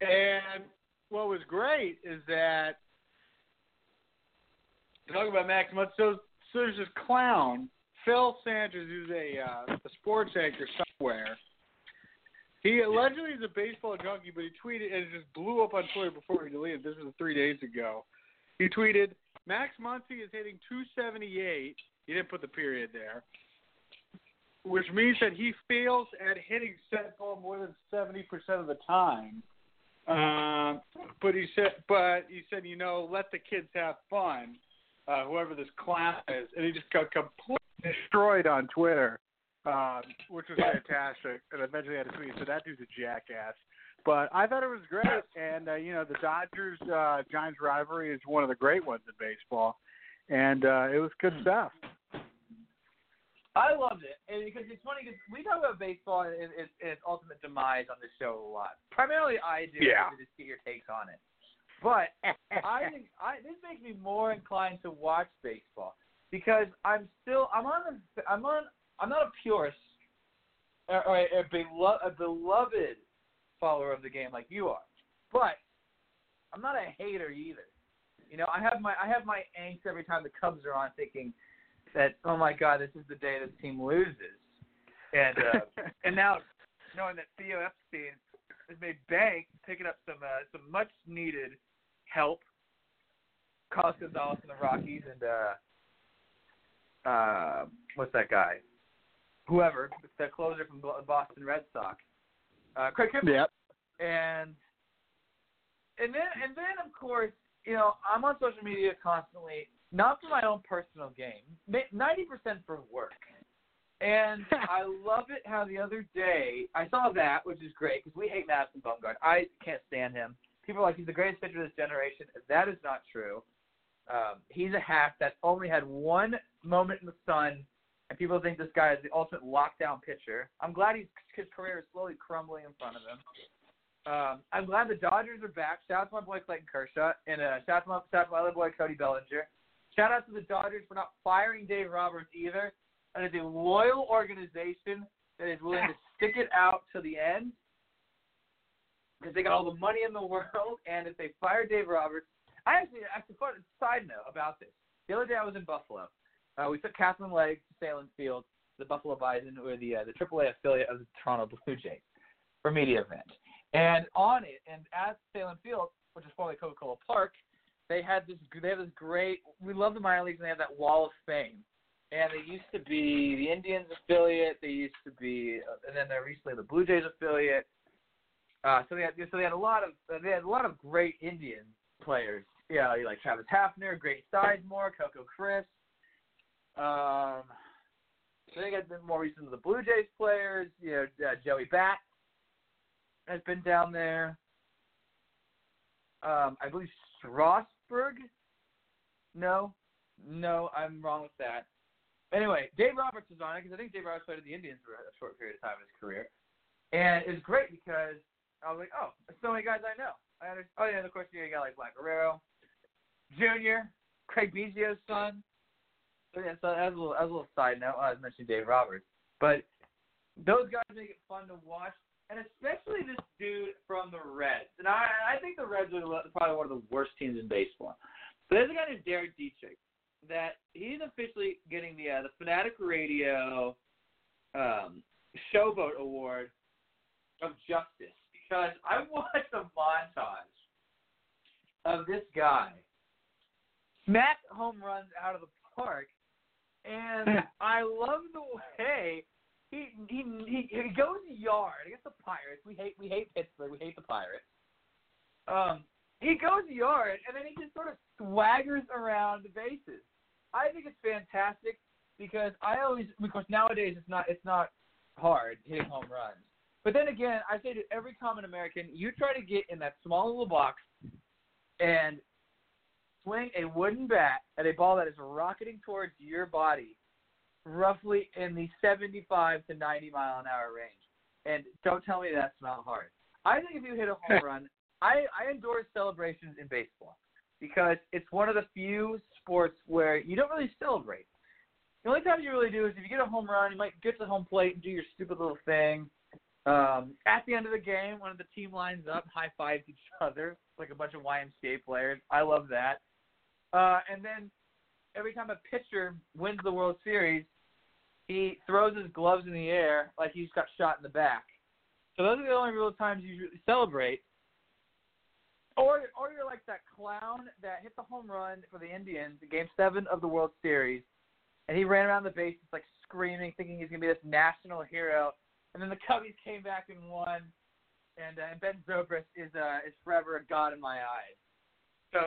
And what was great is that talking about Max Muncy, so, so there's this clown, Phil Sanchez, who's a, uh, a sports anchor somewhere. He allegedly is a baseball junkie, but he tweeted and it just blew up on Twitter before he deleted. This was three days ago. He tweeted, "Max Muncy is hitting 278. He didn't put the period there, which means that he fails at hitting set ball more than 70% of the time." Um, but he said, but he said, you know, let the kids have fun. Uh, whoever this clown is, and he just got completely destroyed on Twitter, um, which was fantastic. And eventually had to tweet, so that dude's a jackass. But I thought it was great, and uh, you know, the Dodgers uh, Giants rivalry is one of the great ones in baseball, and uh, it was good stuff. I loved it, and because it's funny because we talk about baseball and its, its ultimate demise on the show a lot. Primarily, I do. Yeah. To just get your takes on it, but I think I this makes me more inclined to watch baseball because I'm still I'm on the I'm on I'm not a purist or, or a, a, belo- a beloved follower of the game like you are, but I'm not a hater either. You know, I have my I have my angst every time the Cubs are on, thinking that oh my god, this is the day this team loses, and uh, and now knowing that Theo Epstein has made bank picking up some uh, some much needed help, Carlos Gonzalez and the Rockies, and uh, uh, what's that guy? Whoever the closer from the Boston Red Sox, uh, Craig Kimbrel. Yep. And and then and then of course you know I'm on social media constantly, not for my own personal gain, ninety percent for work. And I love it how the other day I saw that, which is great because we hate Madison Bumgarner. I can't stand him. People are like he's the greatest pitcher of this generation. That is not true. Um, he's a hack that only had one moment in the sun, and people think this guy is the ultimate lockdown pitcher. I'm glad he's, his career is slowly crumbling in front of him. Um, I'm glad the Dodgers are back. Shout out to my boy Clayton Kershaw and uh, shout out to my, shout out to my other boy Cody Bellinger. Shout out to the Dodgers for not firing Dave Roberts either. And it's a loyal organization that is willing to stick it out to the end because they got all the money in the world. And if they fire Dave Roberts, I actually, actually, fun side note about this. The other day I was in Buffalo. Uh, we took Kathleen Legg to Sahlen Field, the Buffalo Bison, or the uh, the AAA affiliate of the Toronto Blue Jays, for media event. And on it, and at Sahlen Field, which is formerly Coca-Cola Park, they had this. They have this great. We love the minor leagues, and they have that Wall of Fame. And they used to be the Indians affiliate. They used to be, uh, and then they're recently the Blue Jays affiliate. Uh, so they had, so they had a lot of, they had a lot of great Indian players. Yeah, like Travis Hafner, Grady Sizemore, Coco Crisp. Um, so they got more recent of the Blue Jays players. You know, uh, Joey Bat has been down there. Um, I believe Strasburg. No, no, I'm wrong with that. Anyway, Dave Roberts is on it because I think Dave Roberts played with the Indians for a short period of time in his career, and it's great because I was like, oh, there's so many guys I know. I understand. Oh yeah, and of course you got like Vlad Guerrero, Junior, Craig Biggio's son. So yeah, so as a little as a little side note, I was mentioning Dave Roberts, but those guys make it fun to watch and especially this dude from the Reds. And I, I think the Reds are probably one of the worst teams in baseball. But there's a guy named Derek Dietrich that he's officially getting the uh, the Fanatic Radio um, Showboat Award of Justice because I watched a montage of this guy smack home runs out of the park, and I love the way he he he, he goes yard against the Pirates. We hate we hate Pittsburgh. We hate the Pirates. Um, he goes yard and then he just sort of swaggers around the bases. I think it's fantastic because I always because nowadays it's not it's not hard hitting home runs. But then again, I say to every common American, you try to get in that small little box and swing a wooden bat at a ball that is rocketing towards your body, roughly in the 75 to 90 mile an hour range. And don't tell me that's not hard. I think if you hit a home run, I, I endorse celebrations in baseball because it's one of the few sports where you don't really celebrate. The only time you really do is if you get a home run, you might get to the home plate and do your stupid little thing. Um, at the end of the game, one of the team lines up, high fives each other like a bunch of YMCA players. I love that. Uh, and then every time a pitcher wins the World Series, he throws his gloves in the air like he's got shot in the back. So those are the only real times you really celebrate. Or, or you're like that clown that hit the home run for the Indians in Game Seven of the World Series, and he ran around the bases like screaming, thinking he's gonna be this national hero. And then the Cubbies came back and won, and, uh, and Ben Zobrist is uh, is forever a god in my eyes. So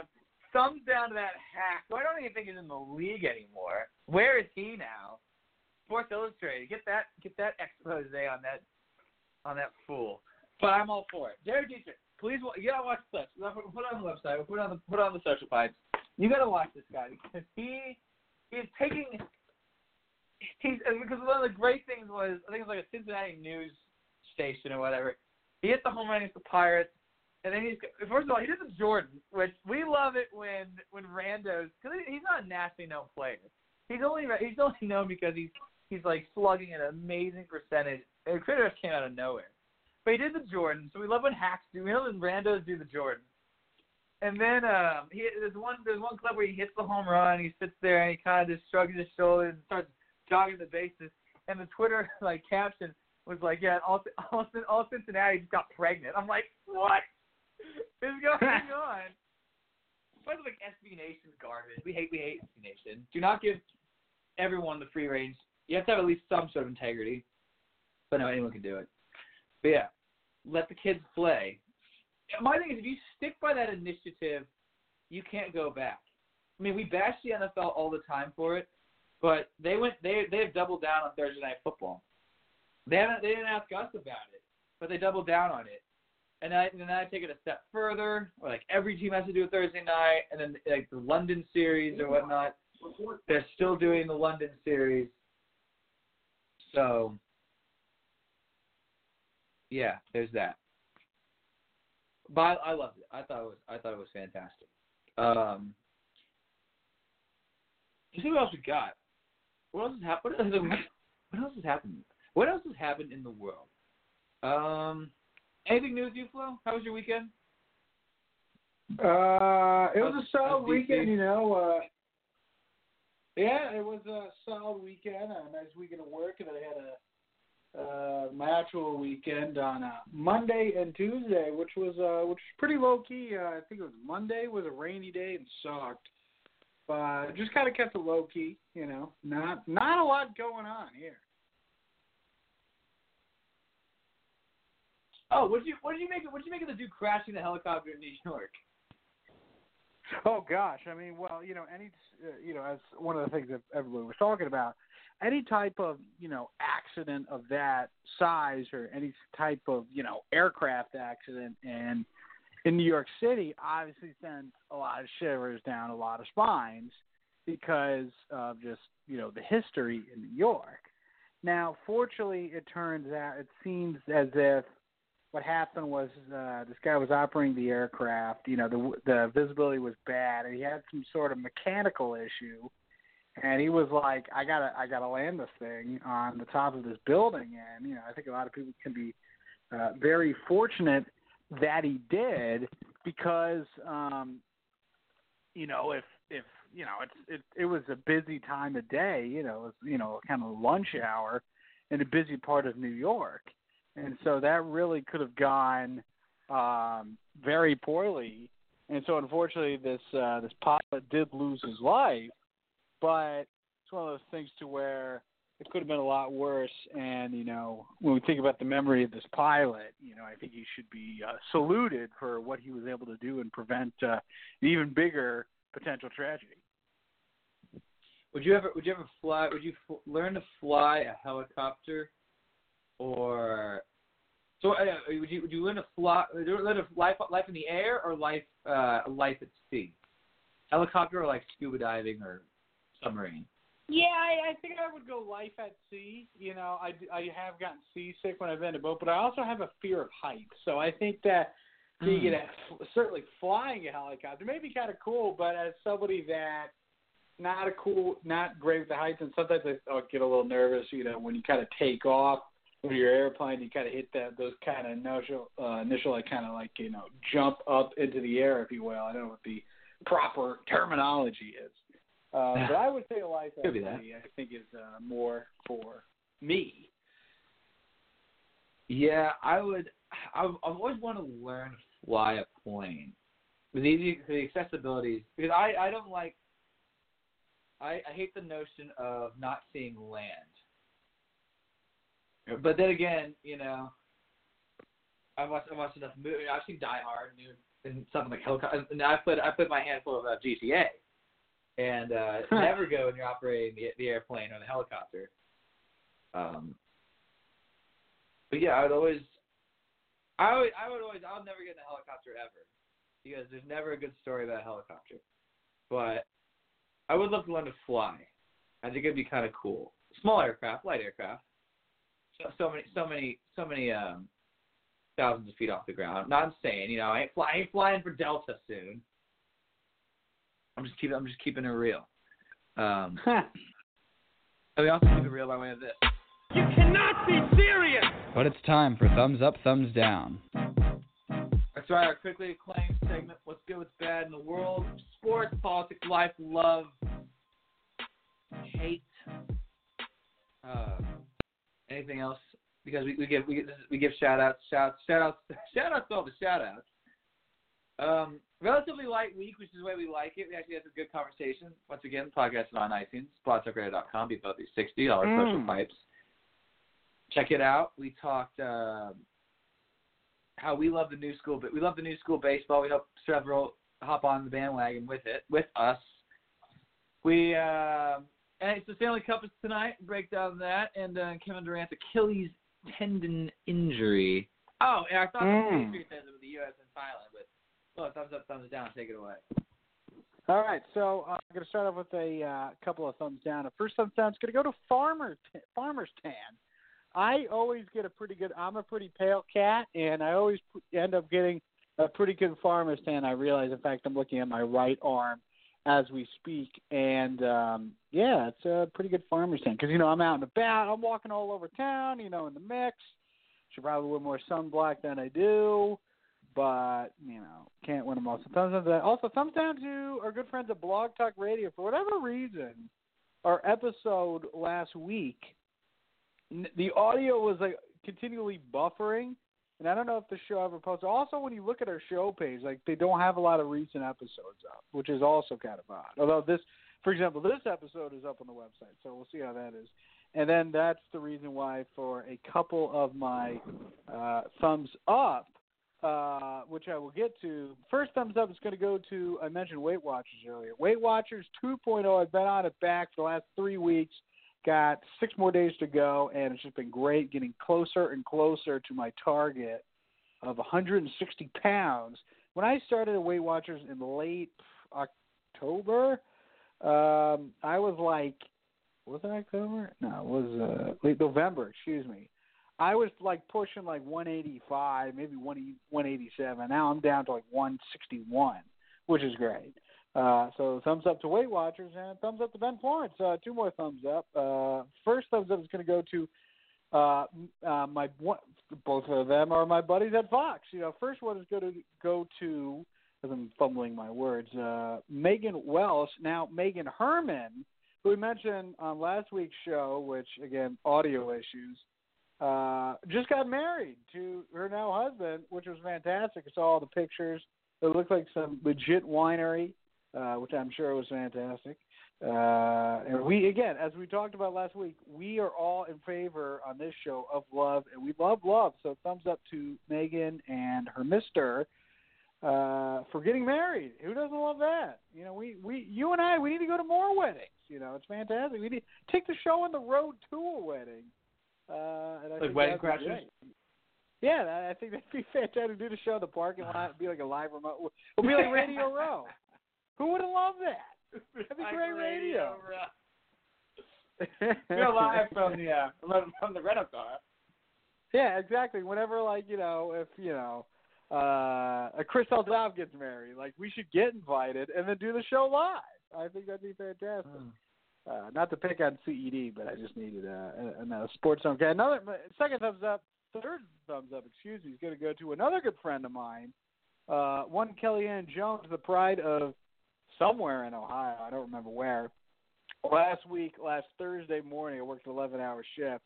thumbs down to that hack, who I don't even think is in the league anymore. Where is he now? Sports Illustrated, get that get that expose on that on that fool. But I'm all for it. Derek Dietrich, please, you gotta watch this. Put it on the website. Put it on the put it on the social pipes. You gotta watch this guy because he he's taking. He's because one of the great things was I think it was like a Cincinnati news station or whatever. He hit the home run against the Pirates, and then he's first of all he the Jordan, which we love it when when randos because he's not a nationally known player. He's only he's only known because he's he's like slugging an amazing percentage. And Critters came out of nowhere. But he did the Jordan, so we love when hacks do. We know when randos do the Jordan. And then um, he there's one there's one clip where he hits the home run. He sits there and he kind of just shrugs his shoulders and starts jogging the bases. And the Twitter like caption was like, "Yeah, all all, all Cincinnati just got pregnant." I'm like, what is going on? By the way, SB Nation's garbage. We hate we hate SB Nation. Do not give everyone the free range you have to have at least some sort of integrity. But no, anyone can do it. But yeah, let the kids play. My thing is, if you stick by that initiative, you can't go back. I mean, we bash the NFL all the time for it, but they went they they have doubled down on Thursday night football. They haven't they didn't ask us about it, but they doubled down on it. And I and then I take it a step further, where like every team has to do a Thursday night, and then like the London series or whatnot. They're still doing the London series so, yeah, there's that. But I, I loved it. I thought it was I thought it was fantastic. Um, let's see what else we got. What else has happened? What else has happened? What else has happened in the world? Um, anything new with you, Flo? How was your weekend? Uh, it was a solid weekend, you know. Uh, yeah, it was a solid weekend, a nice weekend of work, and I had a uh, my actual weekend on uh, Monday and Tuesday, which was uh, which was pretty low key. Uh, I think it was Monday was a rainy day and sucked, but just kind of kept it low key. You know, not not a lot going on here. Oh, what did you what did you make? What did you make of the dude crashing the helicopter in New York? Oh gosh, I mean, well, you know, any, uh, you know, as one of the things that everybody was talking about, any type of, you know, accident of that size or any type of, you know, aircraft accident and in New York City obviously sends a lot of shivers down a lot of spines because of just, you know, the history in New York. Now, fortunately, it turns out it seems as if what happened was uh, this guy was operating the aircraft. You know, the the visibility was bad, and he had some sort of mechanical issue. And he was like, "I gotta, I gotta land this thing on the top of this building." And you know, I think a lot of people can be uh, very fortunate that he did because, um, you know, if if you know, it's it it was a busy time of day. You know, it was you know kind of lunch hour in a busy part of New York and so that really could have gone um, very poorly. And so, unfortunately, this uh, this pilot did lose his life, but it's one of those things to where it could have been a lot worse. And you know, when we think about the memory of this pilot, you know, I think he should be uh, saluted for what he was able to do and prevent uh, an even bigger potential tragedy. Would you ever would you ever fly? Would you learn to fly a helicopter or So, uh, would you would you live a fly, live a life life in the air or life uh, life at sea? Helicopter or like scuba diving or submarine? Yeah, I, I think I would go life at sea. You know, I, I have gotten seasick when I've been in a boat, but I also have a fear of heights. So I think that being Mm. a, certainly flying a helicopter may be kind of cool, but as somebody that not a cool, not great with the heights, and sometimes I I'll get a little nervous. You know, when you kind of take off with your airplane, you kind of hit that those kind of initial, uh, initial like kind of like you know jump up into the air, if you will. I don't know what the proper terminology is. Uh, but I would say a life at Could be that. sea, I think is uh, more for me. Yeah, I would. I've, I've always wanted to learn to fly a plane. The easy, the accessibility, because I I don't like. I I hate the notion of not seeing land. But then again, you know, I watched I watched enough movies. I've seen Die Hard and, and something like helicopter. And I put I put my handful of uh, GTA, and uh, never go when you're operating the the airplane or the helicopter. Um, but yeah, I would always, I would, I would always, I'll never get in a helicopter ever, because there's never a good story about a helicopter. But I would love to learn to fly. I think it'd be kind of cool. Small aircraft, light aircraft. So, so many, so many, so many um, thousands of feet off the ground. I'm not insane, you know. I ain't, fly, I ain't flying for Delta soon. I'm just keeping, I'm just keeping it real. Um, and we also keep it real by way of this. You cannot be serious. But it's time for thumbs up, thumbs down. That's right, our quickly acclaimed segment, What's Good, What's Bad in the World, Sports, Politics, Life, Love, Hate, uh, anything else? Because we, we give we, give- we give shout outs, shout shout outs, shout outs to all the shout outs. Um, relatively light week, which is the way we like it. We actually had some good conversation. Once again, podcast is on iTunes, blogtalkradio.com, beat both these $60 social Mm. pipes. Check it out. We talked um how we love the new school, but we love the new school baseball. We hope several hop on the bandwagon with it, with us. We uh, and it's the Stanley Cup is tonight. Break down that and uh, Kevin Durant's Achilles tendon injury. Oh, and I thought Mm. the Patriots it with the U.S. and Thailand, but well, thumbs up, thumbs down. Take it away. All right, so uh, I'm going to start off with a uh, couple of thumbs down. The first thumbs down is going to go to Farmer Farmer's Tan. I always get a pretty good. I'm a pretty pale cat, and I always p- end up getting a pretty good Farmer's Tan. I realize, in fact, I'm looking at my right arm as we speak, and um, yeah, it's a pretty good Farmer's Tan because you know I'm out and about. I'm walking all over town, you know, in the mix. Should probably wear more sunblock than I do but you know can't win them all. So thumbs up. Also, down to our good friends at Blog Talk Radio. For whatever reason, our episode last week, the audio was like continually buffering, and I don't know if the show ever posted. Also, when you look at our show page, like they don't have a lot of recent episodes up, which is also kind of odd. Although this, for example, this episode is up on the website, so we'll see how that is. And then that's the reason why for a couple of my uh, thumbs up uh, which I will get to. First thumbs up is going to go to, I mentioned Weight Watchers earlier. Weight Watchers 2.0, I've been on it back for the last three weeks. Got six more days to go, and it's just been great getting closer and closer to my target of 160 pounds. When I started at Weight Watchers in late October, um, I was like, was it October? No, it was uh, late November, excuse me. I was like pushing like 185, maybe 180 187. Now I'm down to like 161, which is great. Uh, so thumbs up to Weight Watchers and thumbs up to Ben Florence. Uh, two more thumbs up. Uh, first thumbs up is going to go to uh, uh, my both of them are my buddies at Fox. You know, first one is going to go to, as I'm fumbling my words, uh, Megan Welsh. Now Megan Herman, who we mentioned on last week's show, which again audio issues uh, just got married to her now husband, which was fantastic. I saw all the pictures. It looked like some legit winery, uh, which I'm sure was fantastic. Uh, and we, again, as we talked about last week, we are all in favor on this show of love, and we love love. So thumbs up to Megan and her mister uh, for getting married. Who doesn't love that? You know, we, we, you and I, we need to go to more weddings. You know, it's fantastic. We need take the show on the road to a wedding. Uh, and I Like think Wedding that'd Crashers? Yeah, I think that'd be fantastic. To do the show in the parking lot, and be like a live remote. It'll be like Radio Row. Who would have loved that? That'd be Like great radio. You're live from the uh, from- the rental car. Yeah, exactly. Whenever like you know, if you know, uh, a Chris Eldov gets married, like we should get invited and then do the show live. I think that'd be fantastic. Uh, not to pick on CED, but I just needed uh, another sports zone. Okay, another second thumbs up, third thumbs up. Excuse me. Is going to go to another good friend of mine, uh, one Kellyanne Jones, the pride of somewhere in Ohio. I don't remember where. Last week, last Thursday morning, I worked an 11-hour shift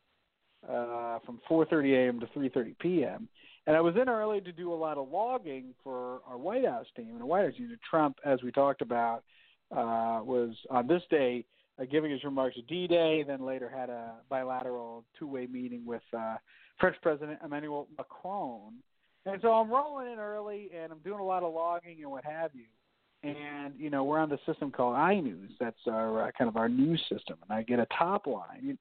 uh, from 4:30 a.m. to 3:30 p.m. And I was in early to do a lot of logging for our White House team. And the White House team, Trump, as we talked about, uh, was on this day uh, giving his remarks at D-Day. Then later had a bilateral two-way meeting with uh, French President Emmanuel Macron. And so I'm rolling in early, and I'm doing a lot of logging and what have you. And you know we're on the system called iNews. That's our uh, kind of our news system. And I get a top line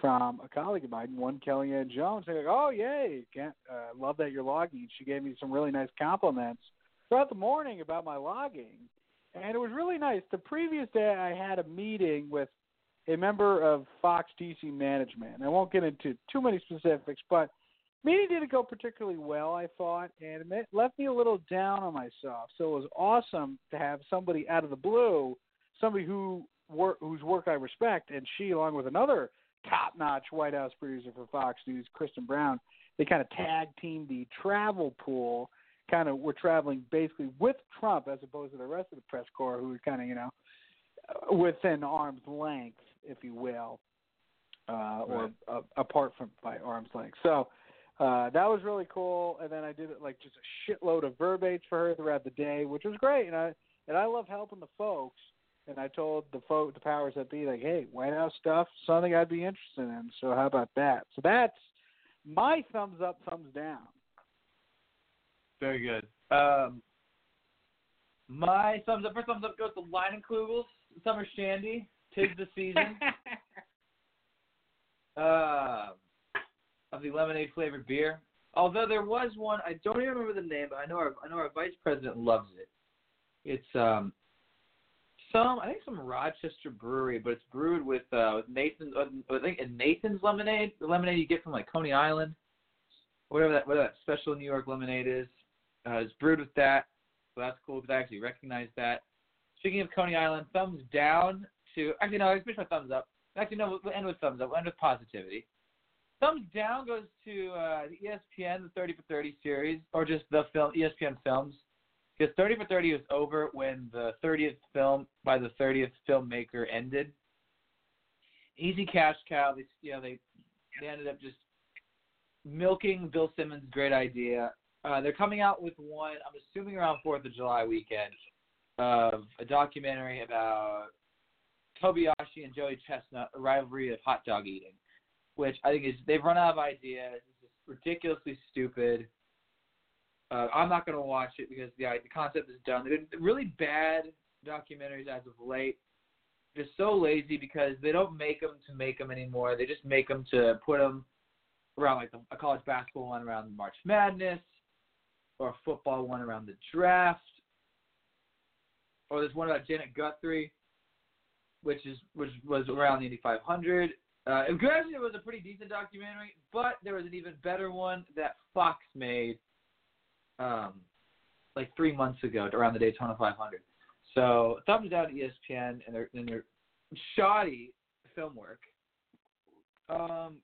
from a colleague of mine, one Kellyanne Jones. They're like, "Oh, yay! Can't, uh, love that you're logging." She gave me some really nice compliments throughout the morning about my logging, and it was really nice. The previous day, I had a meeting with a member of Fox DC management. I won't get into too many specifics, but meeting didn't go particularly well, I thought, and it left me a little down on myself. So it was awesome to have somebody out of the blue, somebody who work whose work I respect, and she, along with another top-notch White House producer for Fox News, Kristen Brown, they kind of tag teamed the travel pool. Kind of, we're traveling basically with Trump as opposed to the rest of the press corps, who were kind of, you know, within arm's length, if you will, uh, or uh, apart from by arm's length. So uh, that was really cool. And then I did like just a shitload of verbates for her throughout the day, which was great. And I and I love helping the folks. And I told the folk, the powers that be, like, hey, White House stuff, something I'd be interested in. So how about that? So that's my thumbs up, thumbs down. Very good. Um, my thumbs up, first thumbs up goes to Leinenkugels, Summer Shandy, Tis the Season. uh, of the lemonade flavored beer. Although there was one, I don't even remember the name, but I know our I know our vice president loves it. It's um some I think some Rochester brewery, but it's brewed with uh with Nathan's uh, I think in Nathan's lemonade, the lemonade you get from like Coney Island, whatever that whatever that special New York lemonade is. Uh, it's brewed with that, so that's cool because I actually recognize that. Speaking of Coney Island, thumbs down to actually no, I it's my thumbs up. Actually no, we'll end with thumbs up. We'll end with positivity. Thumbs down goes to uh, the ESPN the 30 for 30 series, or just the film ESPN films, because 30 for 30 was over when the 30th film by the 30th filmmaker ended. Easy cash cow. They you know they they ended up just milking Bill Simmons' great idea. Uh, they're coming out with one. I'm assuming around Fourth of July weekend of a documentary about Kobayashi and Joey Chestnut, a rivalry of hot dog eating which I think is they've run out of ideas. It's just ridiculously stupid. Uh, I'm not going to watch it because the the concept is done. They've been really bad documentaries as of late. They're so lazy because they don't make them to make them anymore. They just make them to put them around like the, a college basketball one around March Madness, or a football one around the draft, or there's one about Janet Guthrie, which is which was around the Indy 500. Uh, it was a pretty decent documentary, but there was an even better one that Fox made, um, like three months ago, around the Daytona 500. So thumbs down to ESPN and their and their shoddy film work. Um,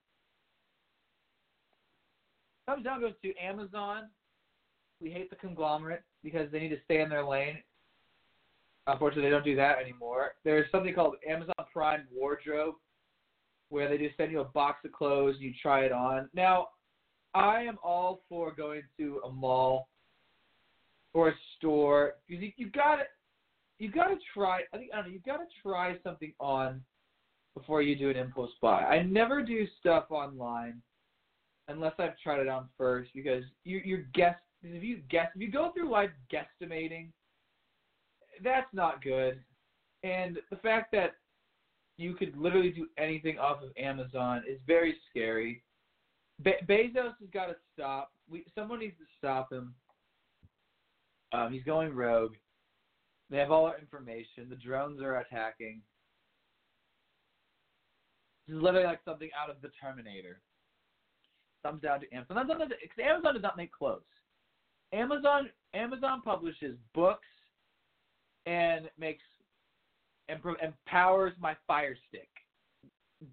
thumbs down goes to Amazon. We hate the conglomerate because they need to stay in their lane. Unfortunately, they don't do that anymore. There's something called Amazon Prime Wardrobe where they just send you a box of clothes and you try it on. Now, I am all for going to a mall or a store because you, you got to you got to try. I think I don't know. You got to try something on before you do an impulse buy. I never do stuff online unless I've tried it on first because you you're guess if you guess if you go through life guesstimating, that's not good. And the fact that you could literally do anything off of Amazon It's very scary. Be- Bezos has got to stop we someone needs to stop him. Um, he's going rogue. They have all our information. The drones are attacking. This is literally like something out of the Terminator. Thumbs down to Amazon. Because Amazon does not make clothes. Amazon Amazon publishes books and makes and my Fire Stick.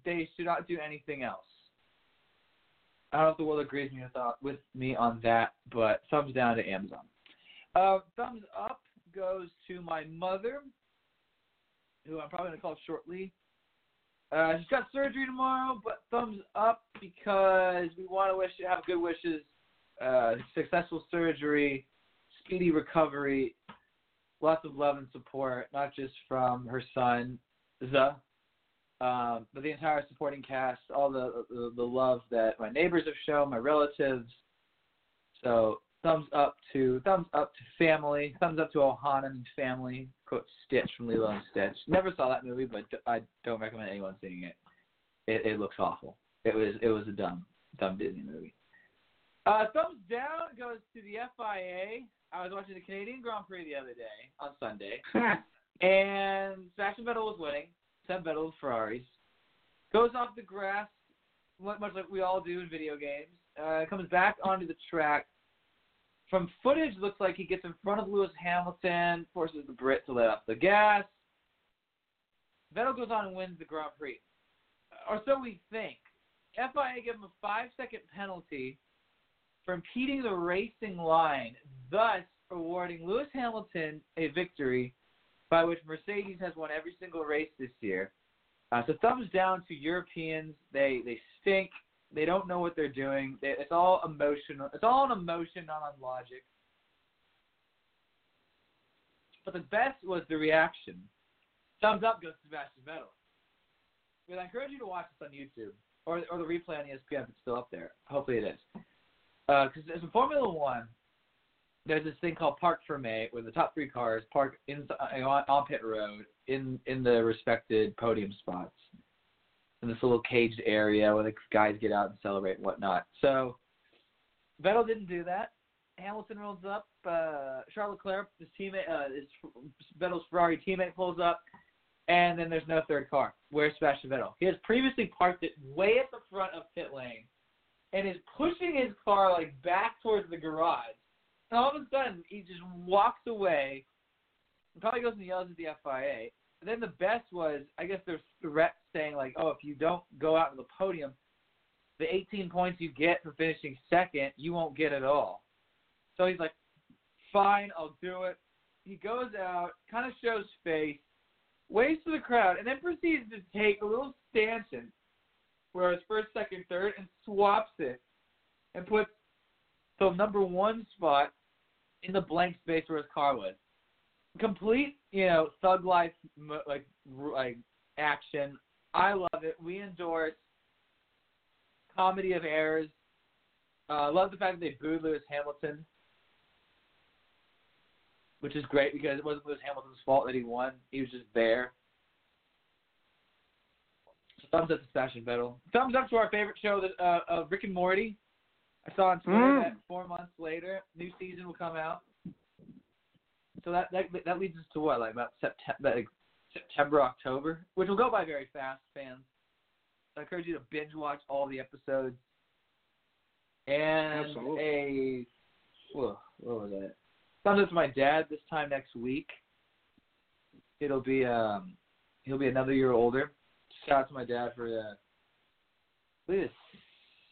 They should not do anything else. I don't know if the world agrees with me, on that, but thumbs down to Amazon. Uh, thumbs up goes to my mother, who I'm probably going to call shortly. Uh, she's got surgery tomorrow, but thumbs up because we want to wish have good wishes, uh, successful surgery, speedy recovery, lots of love and support, not just from her son, the, um, but the entire supporting cast, all the, the the love that my neighbors have shown, my relatives. So thumbs up to thumbs up to family, thumbs up to Ohanan family. Quote Stitch from Lilo and Stitch. Never saw that movie, but I don't recommend anyone seeing it. It, it looks awful. It was it was a dumb dumb Disney movie. Uh, thumbs down goes to the FIA. I was watching the Canadian Grand Prix the other day on Sunday, and Sebastian Vettel was winning. Seb Vettel with Ferraris goes off the grass, much like we all do in video games. Uh, comes back onto the track. From footage, looks like he gets in front of Lewis Hamilton, forces the Brit to let off the gas. Vettel goes on and wins the Grand Prix, or so we think. FIA give him a five-second penalty for impeding the racing line, thus awarding Lewis Hamilton a victory by which Mercedes has won every single race this year. Uh, so thumbs down to Europeans. They they stink. They don't know what they're doing. They, it's all emotional. It's all an emotion, not on logic. But the best was the reaction. Thumbs up goes to Sebastian Vettel. But I encourage you to watch this on YouTube or or the replay on ESPN if it's still up there. Hopefully it is. Because uh, in Formula One, there's this thing called Parc Fermé, where the top three cars park in, on, on pit road in in the respected podium spots in this little caged area where the guys get out and celebrate and whatnot. So Vettel didn't do that. Hamilton rolls up. Uh, Charles Leclerc, his teammate, uh, his Vettel's Ferrari teammate, pulls up, and then there's no third car. Where's Sebastian Vettel? He has previously parked it way at the front of pit lane, and is pushing his car like back towards the garage. And all of a sudden, he just walks away. And probably goes and yells at the FIA. And then the best was, I guess there's threats saying like, oh, if you don't go out to the podium, the 18 points you get for finishing second, you won't get at all. So he's like, fine, I'll do it. He goes out, kind of shows face, waves to the crowd, and then proceeds to take a little stanchion, where it's first, second, third, and swaps it, and puts the number one spot in the blank space where his car was. Complete, you know, thug life like like action. I love it. We endorse comedy of errors. I uh, love the fact that they booed Lewis Hamilton, which is great because it wasn't Lewis Hamilton's fault that he won. He was just there. Thumbs up to Sebastian Vettel. Thumbs up to our favorite show, that, uh, of Rick and Morty. I saw on Twitter Mm. that four months later, new season will come out. So that that that leads us to what, like about September, like September, October, which will go by very fast, fans. So I encourage you to binge watch all the episodes. And Absolutely. a whoa, what was that? Thumbs up to my dad this time next week. It'll be um he'll be another year older. Shout out to my dad for that.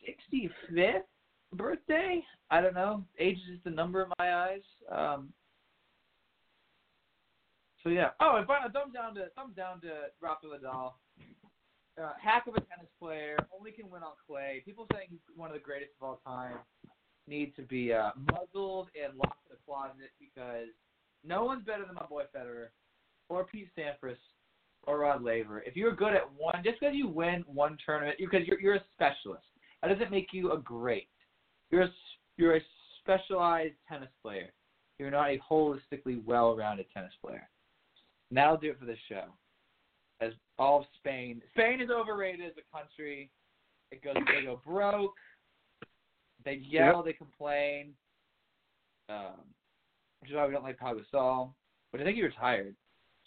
Sixty fifth birthday. I don't know. Age is just a number in my eyes. Um, so yeah. Oh, and finally, thumbs down to thumbs down to Rafa Nadal. Uh, hack of a tennis player, only can win on clay. People saying he's one of the greatest of all time need to be uh, muzzled and locked in a closet because no one's better than my boy Federer or Pete Sampras or Rod Laver. If you're good at one, just because you win one tournament, because you're you're a specialist, that doesn't make you a great. You're a, you're a specialized tennis player. You're not a holistically well-rounded tennis player. And that'll do it for this show. As all of Spain, Spain is overrated as a country. It goes they go broke. They yell, they complain. Um, which is why we don't like Pau Gasol, which I think he retired.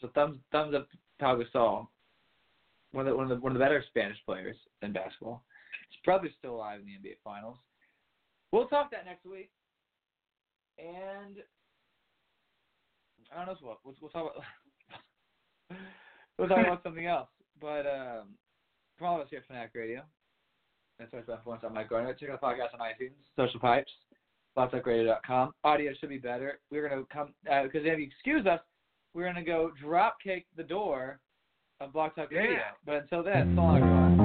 So thumbs thumbs up Pau Gasol, one of the one of the one of the better Spanish players in basketball. He's probably still alive in the NBA Finals. We'll talk that next week. And I don't know what we'll, we'll talk about. we'll talk about something else. But um, from all of us here at Fanatic Radio, that's our stuff once on Mike Garner. Check out the podcast on iTunes, Social Pipes, blogtalkradio.com. Audio should be better. We're gonna come uh, because if you excuse us, we're gonna go drop kick the door of Blog Talk Radio. Yeah. But until then, so long everyone.